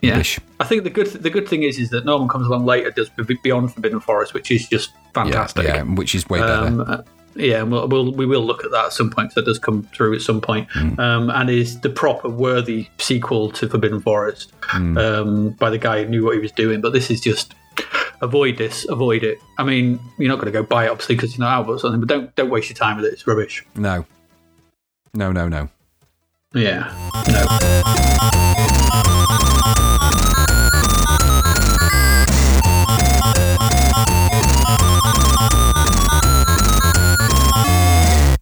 Yeah, I think the good the good thing is is that Norman comes along later, does Beyond Forbidden Forest, which is just fantastic. Yeah, yeah, which is way better. Um, yeah, and we'll, we'll we will look at that at some point. So that does come through at some point, Hmm. um, and is the proper worthy sequel to Forbidden Forest Hmm. um, by the guy who knew what he was doing. But this is just avoid this, avoid it. I mean, you're not going to go buy it obviously because you're not out or something, but don't don't waste your time with it. It's rubbish. no, no, no, no. Yeah, no.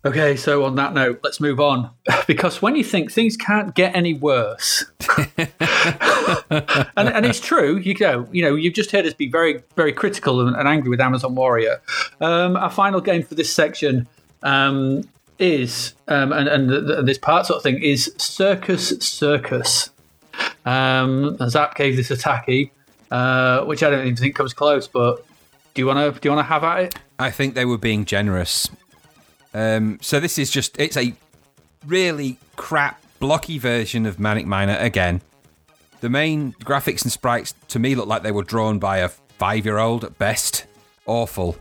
Okay, so on that note, let's move on. [SIGHS] Because when you think things can't get any worse, [LAUGHS] and, and it's true, you go, you know, you've just heard us be very, very critical and, and angry with Amazon Warrior. Um, our final game for this section um, is, um, and, and th- th- this part sort of thing is Circus Circus. Um, Zap gave this a tacky, uh, which I don't even think comes close. But do you want to do you want to have at it? I think they were being generous. Um, so this is just it's a really crap blocky version of Manic Miner again. The main graphics and sprites to me look like they were drawn by a five-year-old at best. Awful,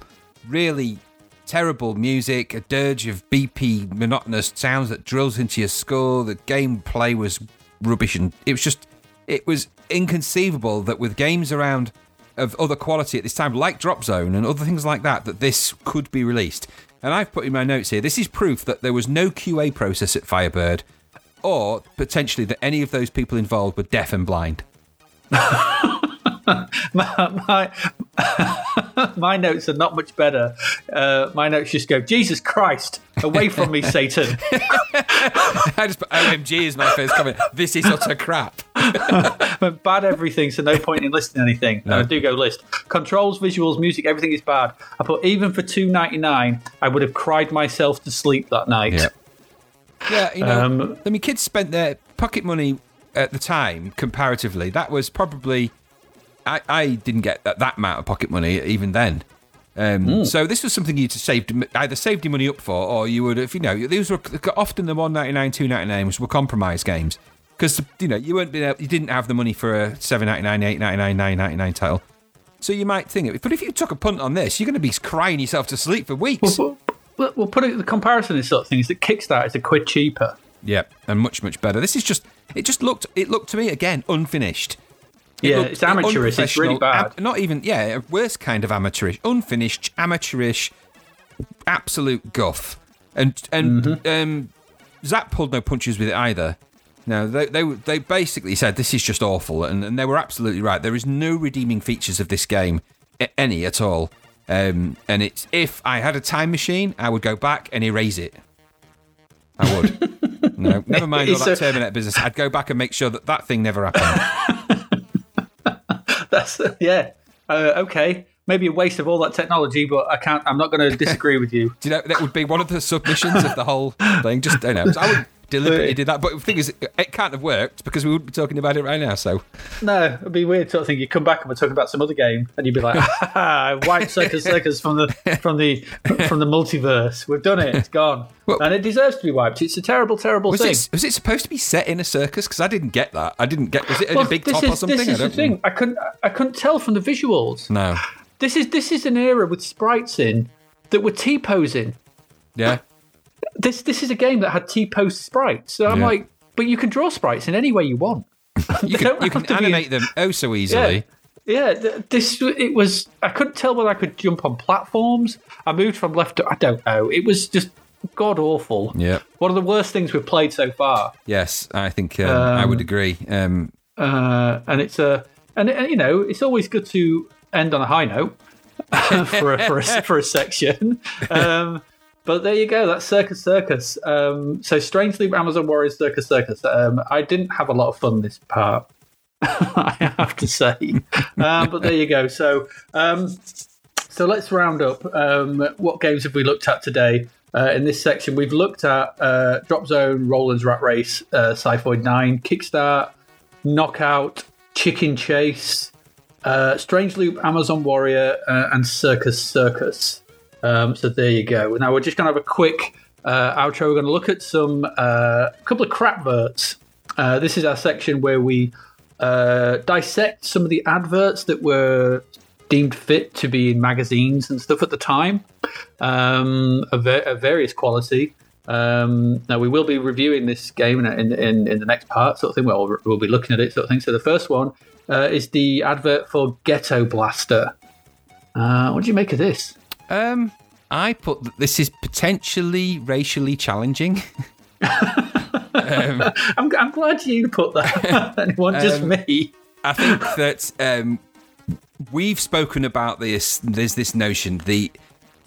really terrible music, a dirge of BP monotonous sounds that drills into your skull. The gameplay was rubbish, and it was just it was inconceivable that with games around of other quality at this time, like Dropzone and other things like that, that this could be released. And I've put in my notes here, this is proof that there was no QA process at Firebird, or potentially that any of those people involved were deaf and blind. [LAUGHS] my my [LAUGHS] notes are not much better. Uh, my notes just go, Jesus Christ, away from me, [LAUGHS] Satan. I just put OMG is my first comment. This is utter crap. [LAUGHS] But bad everything, so no point in listing anything. No. I do go list. Controls, visuals, music, everything is bad. I put even for two ninety nine, I would have cried myself to sleep that night. Yeah. Yeah, you know, Um, I mean, kids spent their pocket money at the time, comparatively. That was probably. I, I didn't get that, that amount of pocket money even then. Um, Hmm. So this was something you'd saved either saved your money up for, or you would have, you know, these were often the one ninety nine, two ninety nine which were compromise games because you know you weren't you didn't have the money for a seven ninety nine, eight ninety nine, nine ninety nine title. So you might think it, but if you took a punt on this, you're going to be crying yourself to sleep for weeks. We'll, we'll, we'll put it the comparison is sort of thing is that Kickstarter is a quid cheaper. Yeah, and much much better. This is just it just looked it looked to me again unfinished. It Yeah, it's amateurish. It's really bad. am- not even yeah, a worse kind of amateurish, unfinished, amateurish, absolute guff. And and Mm-hmm. um, Zap pulled no punches with it either. No, they they they basically said this is just awful, and, and they were absolutely right. There is no redeeming features of this game, any at all. Um, and it's if I had a time machine, I would go back and erase it. I would. [LAUGHS] no, never mind all that Terminator business. I'd go back and make sure that that thing never happened. [LAUGHS] That's yeah. Uh, okay, maybe a waste of all that technology, but I can't. I'm not going to disagree with you. [LAUGHS] Do you know that would be one of the submissions of the whole thing? Just I know. I would deliberately did that, but the thing is, it can't have worked because we wouldn't be talking about it right now. So No, it'd be weird sort of thing. You come back and we're talking about some other game, and you'd be like, "Ha, ha, "White Circus Circus from the from the from the multiverse. We've done it. It's gone, Well- and it deserves to be wiped. It's a terrible, terrible was thing." it was it supposed to be set in a circus? Because I didn't get that. I didn't get. Was it in Well, a big top is, or something? This I is the don't thing. I couldn't. I couldn't tell from the visuals. No. This is this is an era with sprites in that were T posing. Yeah. This this is a game that had T post sprites. So I'm Yeah. like, but you can draw sprites in any way you want. [LAUGHS] You can you can to be- animate them oh so easily. Yeah, th- this it was. I couldn't tell whether I could jump on platforms. I moved from left to. I don't know. It was just god awful. Yeah. One of the worst things we've played so far. Yes, I think um, I would agree. Um, Uh, and it's a and, and you know it's always good to end on a high note [LAUGHS] for a, for a, for a section. [LAUGHS] Um, but there you go. That's Circus Circus. Um, so strangely, Amazon Warriors Circus Circus. Um, I didn't have a lot of fun this part. [LAUGHS] I have to say, um, but there you go. So, um, so let's round up. Um, what games have we looked at today? Uh, in this section, we've looked at uh, Dropzone, Roland's Rat Race, uh, 9, Kikstart, Knockout, Chicken Chase, uh, Strangeloop, Amazon Warrior, uh, and Circus Circus. Um, so there you go. Now we're just going to have a quick uh, outro. We're going to look at some uh, couple of crapverts. Uh, this is our section where we uh, dissect some of the adverts that were deemed fit to be in magazines and stuff at the time um, of, of various quality. Um, now we will be reviewing this game in, in, in the next part, sort of thing. Well, we'll be looking at it, sort of thing. So the first one uh, is the advert for Ghetto Blaster. Uh, what do you make of this? Um, I put that this is potentially racially challenging. [LAUGHS] um, I'm, I'm, glad you put that. [LAUGHS] [LAUGHS] Anyone, just um, me. I think that um, we've spoken about this. There's this notion the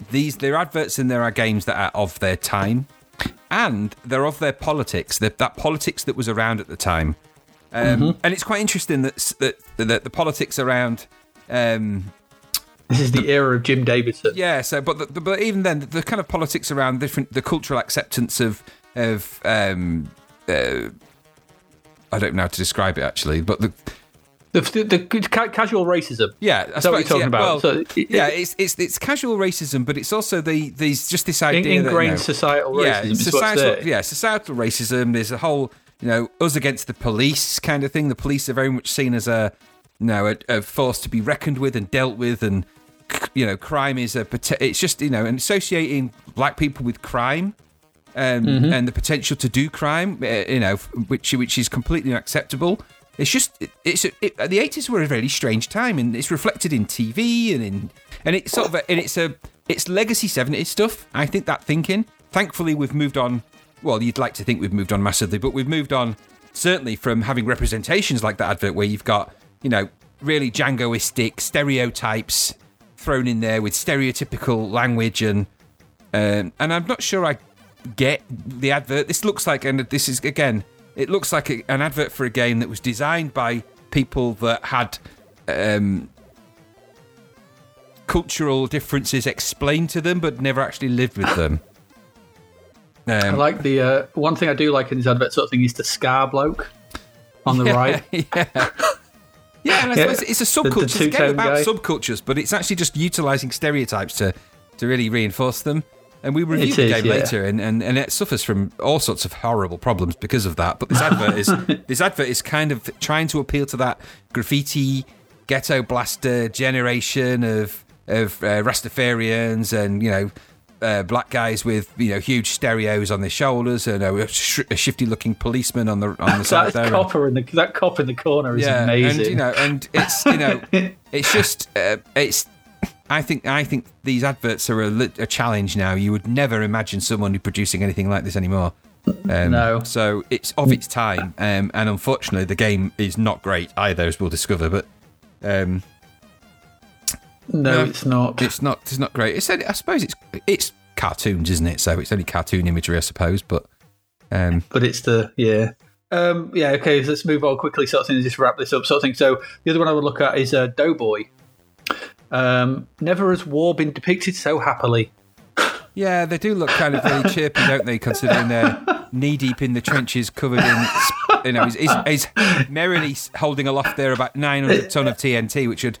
these there are adverts and there are games that are of their time, and they're of their politics. That that politics that was around at the time, um, mm-hmm. and it's quite interesting that that, that the politics around. Um, this is the [LAUGHS] era of Jim Davidson. Yeah. So, but the, but even then, the kind of politics around different the cultural acceptance of of um, uh, I don't know how to describe it actually, but the the, the, the casual racism. Yeah, that's what you're talking yeah, about. Well, so it, yeah, it's, it's it's casual racism, but it's also the these just this idea ingrained that, you know, societal racism. Yeah, societal, yeah, societal racism. There's a whole you know us against the police kind of thing. The police are very much seen as a you know a, a force to be reckoned with and dealt with, and you know crime is a it's just you know and associating black people with crime. Um, mm-hmm. And the potential to do crime, uh, you know, which which is completely unacceptable. It's just it's it, the eighties were a very strange time, and it's reflected in TV and in and it's sort of a, and it's a it's legacy seventies stuff. I think that thinking. Thankfully, we've moved on. Well, you'd like to think we've moved on massively, but we've moved on certainly from having representations like that advert where you've got you know really Djangoistic stereotypes thrown in there with stereotypical language and um, and I'm not sure I get the advert. This looks like and this is again it looks like a, an advert for a game that was designed by people that had um, cultural differences explained to them, but never actually lived with them. Um, I like the uh, one thing I do like in this advert sort of thing is the scar bloke on the [LAUGHS] yeah, right. [LAUGHS] Yeah. Yeah, and I yeah. [LAUGHS] it's a subculture. The, the it's a game about guy. subcultures, but it's actually just utilizing stereotypes to, to really reinforce them. And we reviewed the game yeah. later, and, and, and it suffers from all sorts of horrible problems because of that. But this advert is [LAUGHS] this advert is kind of trying to appeal to that graffiti ghetto blaster generation of of uh, Rastafarians and you know uh, black guys with you know huge stereos on their shoulders and a, sh- a shifty looking policeman on the on the [LAUGHS] side that there. Copper in the that cop in the corner is yeah, amazing. And you know, and it's you know, [LAUGHS] it's just uh, it's I think I think these adverts are a, a, challenge now. You would never imagine someone producing anything like this anymore. Um, no. So it's of its time, um, and unfortunately, the game is not great either, as we'll discover. But um, no, no, it's not. It's not. It's not great. It's. I suppose it's. It's cartoons, isn't it? So it's only cartoon imagery, I suppose. But. Um, but it's the yeah. Um, yeah, okay, so let's move on quickly, sort of thing, just wrap this up, sort of thing. So, the other one I would look at is uh, Doughboy, um, never has war been depicted so happily. Yeah, they do look kind of really [LAUGHS] chirpy, don't they? Considering they're knee deep in the trenches, covered in, you know, he's, he's, he's merrily holding aloft there about 900 ton of TNT, which would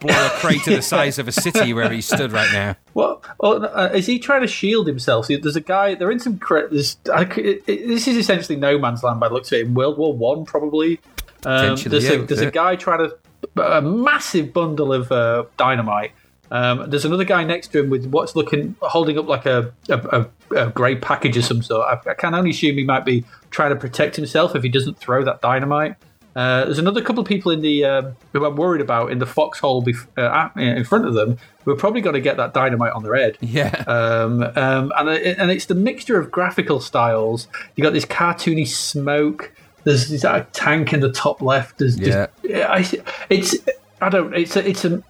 blow a crater the [LAUGHS] size of a city where he stood right now. What well, uh, is he trying to shield himself? There's a guy. They're in some. There's, I, it, this is essentially no man's land by the looks of it. In World War One, probably. Um, there's, yeah, a, there's a guy trying to a massive bundle of uh, dynamite. Um, there's another guy next to him with what's looking holding up like a, a, a, a grey package of some sort. I, I, can only assume he might be trying to protect himself if he doesn't throw that dynamite. Uh, there's another couple of people in the um, who I'm worried about in the foxhole bef- uh, in front of them who are probably going to get that dynamite on their head. Yeah. Um, um, and and it's the mixture of graphical styles. You got this cartoony smoke. There's, there's a tank in the top left. There's yeah. I, it's I don't it's a, it's a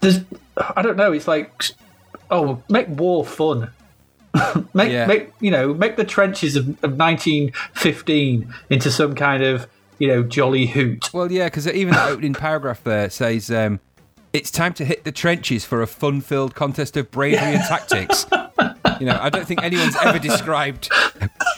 there's I don't know. It's like oh make war fun. [LAUGHS] make yeah. make you know make the trenches of, of 1915 into some kind of you know jolly hoot. Well, yeah, because even the opening paragraph there says. Um, it's time to hit the trenches for a fun-filled contest of bravery and tactics. You know, I don't think anyone's ever described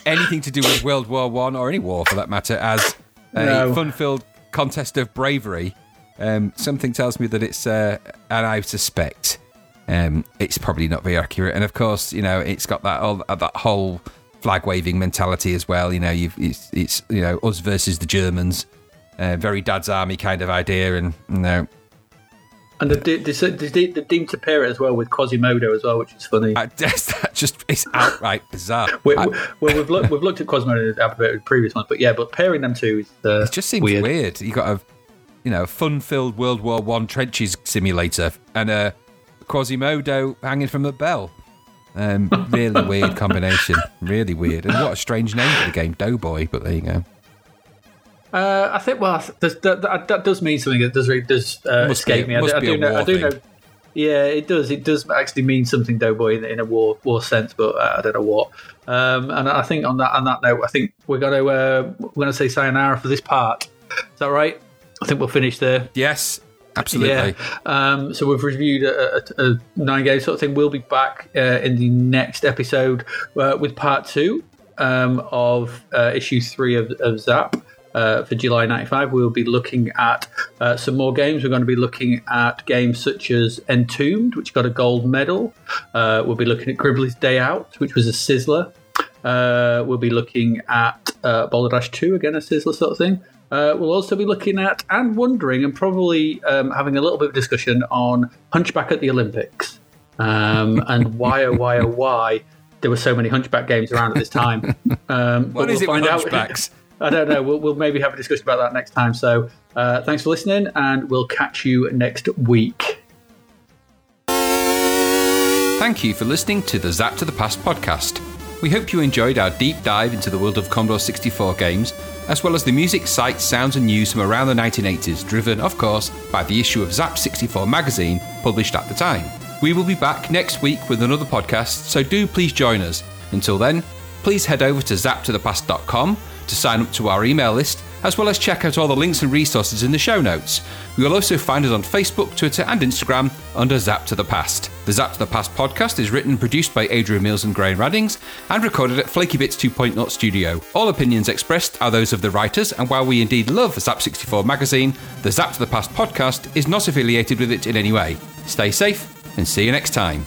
anything to do with World War One or any war for that matter as a no. fun-filled contest of bravery. Um, something tells me that it's, uh, and I suspect um, it's probably not very accurate. And of course, you know, it's got that all, that whole flag waving mentality as well. You know, it's, it's, you know us versus the Germans, uh, very Dad's Army kind of idea, and you know and they, they, they, they, they deemed to pair it as well with Quasimodo as well, which is funny. I, [LAUGHS] that just it's outright bizarre. [LAUGHS] we, I, well, we've looked we've looked at Quasimodo Alphabet previous ones, but yeah, but pairing them two is uh, it just seems weird. You got a you know fun-filled World War One trenches simulator and a Quasimodo hanging from a bell. Um, really weird combination. Really weird. And what a strange name for the game, Doughboy. But there you go. Uh, I think well, that, that, that does mean something. That does really- does uh, Must be- escape me. I, I be do a know. war I do thing. know. Yeah, it does. It does actually mean something, Doughboy, in, in a war war sense, but uh, I don't know what. Um, and I think on that on that note, I think we're going to uh, we're to say sayonara for this part. Is that right? I think we'll finish there. Yes, absolutely. Yeah. Um, so we've reviewed a, a, a nine game sort of thing. We'll be back uh, in the next episode uh, with part two um, of uh, issue three of, of Zap. Uh, for July 95, we'll be looking at uh, some more games. We're going to be looking at games such as Entombed, which got a gold medal. Uh, we'll be looking at Gribbly's Day Out, which was a sizzler. We'll be looking at uh, Boulder Dash 2, again, a sizzler sort of thing. Uh, we'll also be looking at and wondering and probably um, having a little bit of discussion on Hunchback at the Olympics um, [LAUGHS] and why, oh, why, oh, why there were so many Hunchback games around at this time. [LAUGHS] Um, What is we'll it with find out- hunchbacks? [LAUGHS] I don't know. We'll, we'll maybe have a discussion about that next time. So uh, thanks for listening, and we'll catch you next week. Thank you for listening to the Zapped to the Past podcast. We hope you enjoyed our deep dive into the world of Commodore 64 games, as well as the music, sights, sounds, and news from around the 1980s, driven, of course, by the issue of Zap 64 magazine published at the time. We will be back next week with another podcast, so do please join us. Until then, please head over to zappedtothepast.com to sign up to our email list, as well as check out all the links and resources in the show notes. You will also find us on Facebook, Twitter, and Instagram under Zapped to the Past. The Zapped to the Past podcast is written and produced by Adrian Mills and Graham Raddings and recorded at Flaky Bits 2.0 studio. All opinions expressed are those of the writers, and while we indeed love Zap 64 magazine, the Zapped to the Past podcast is not affiliated with it in any way. Stay safe and see you next time.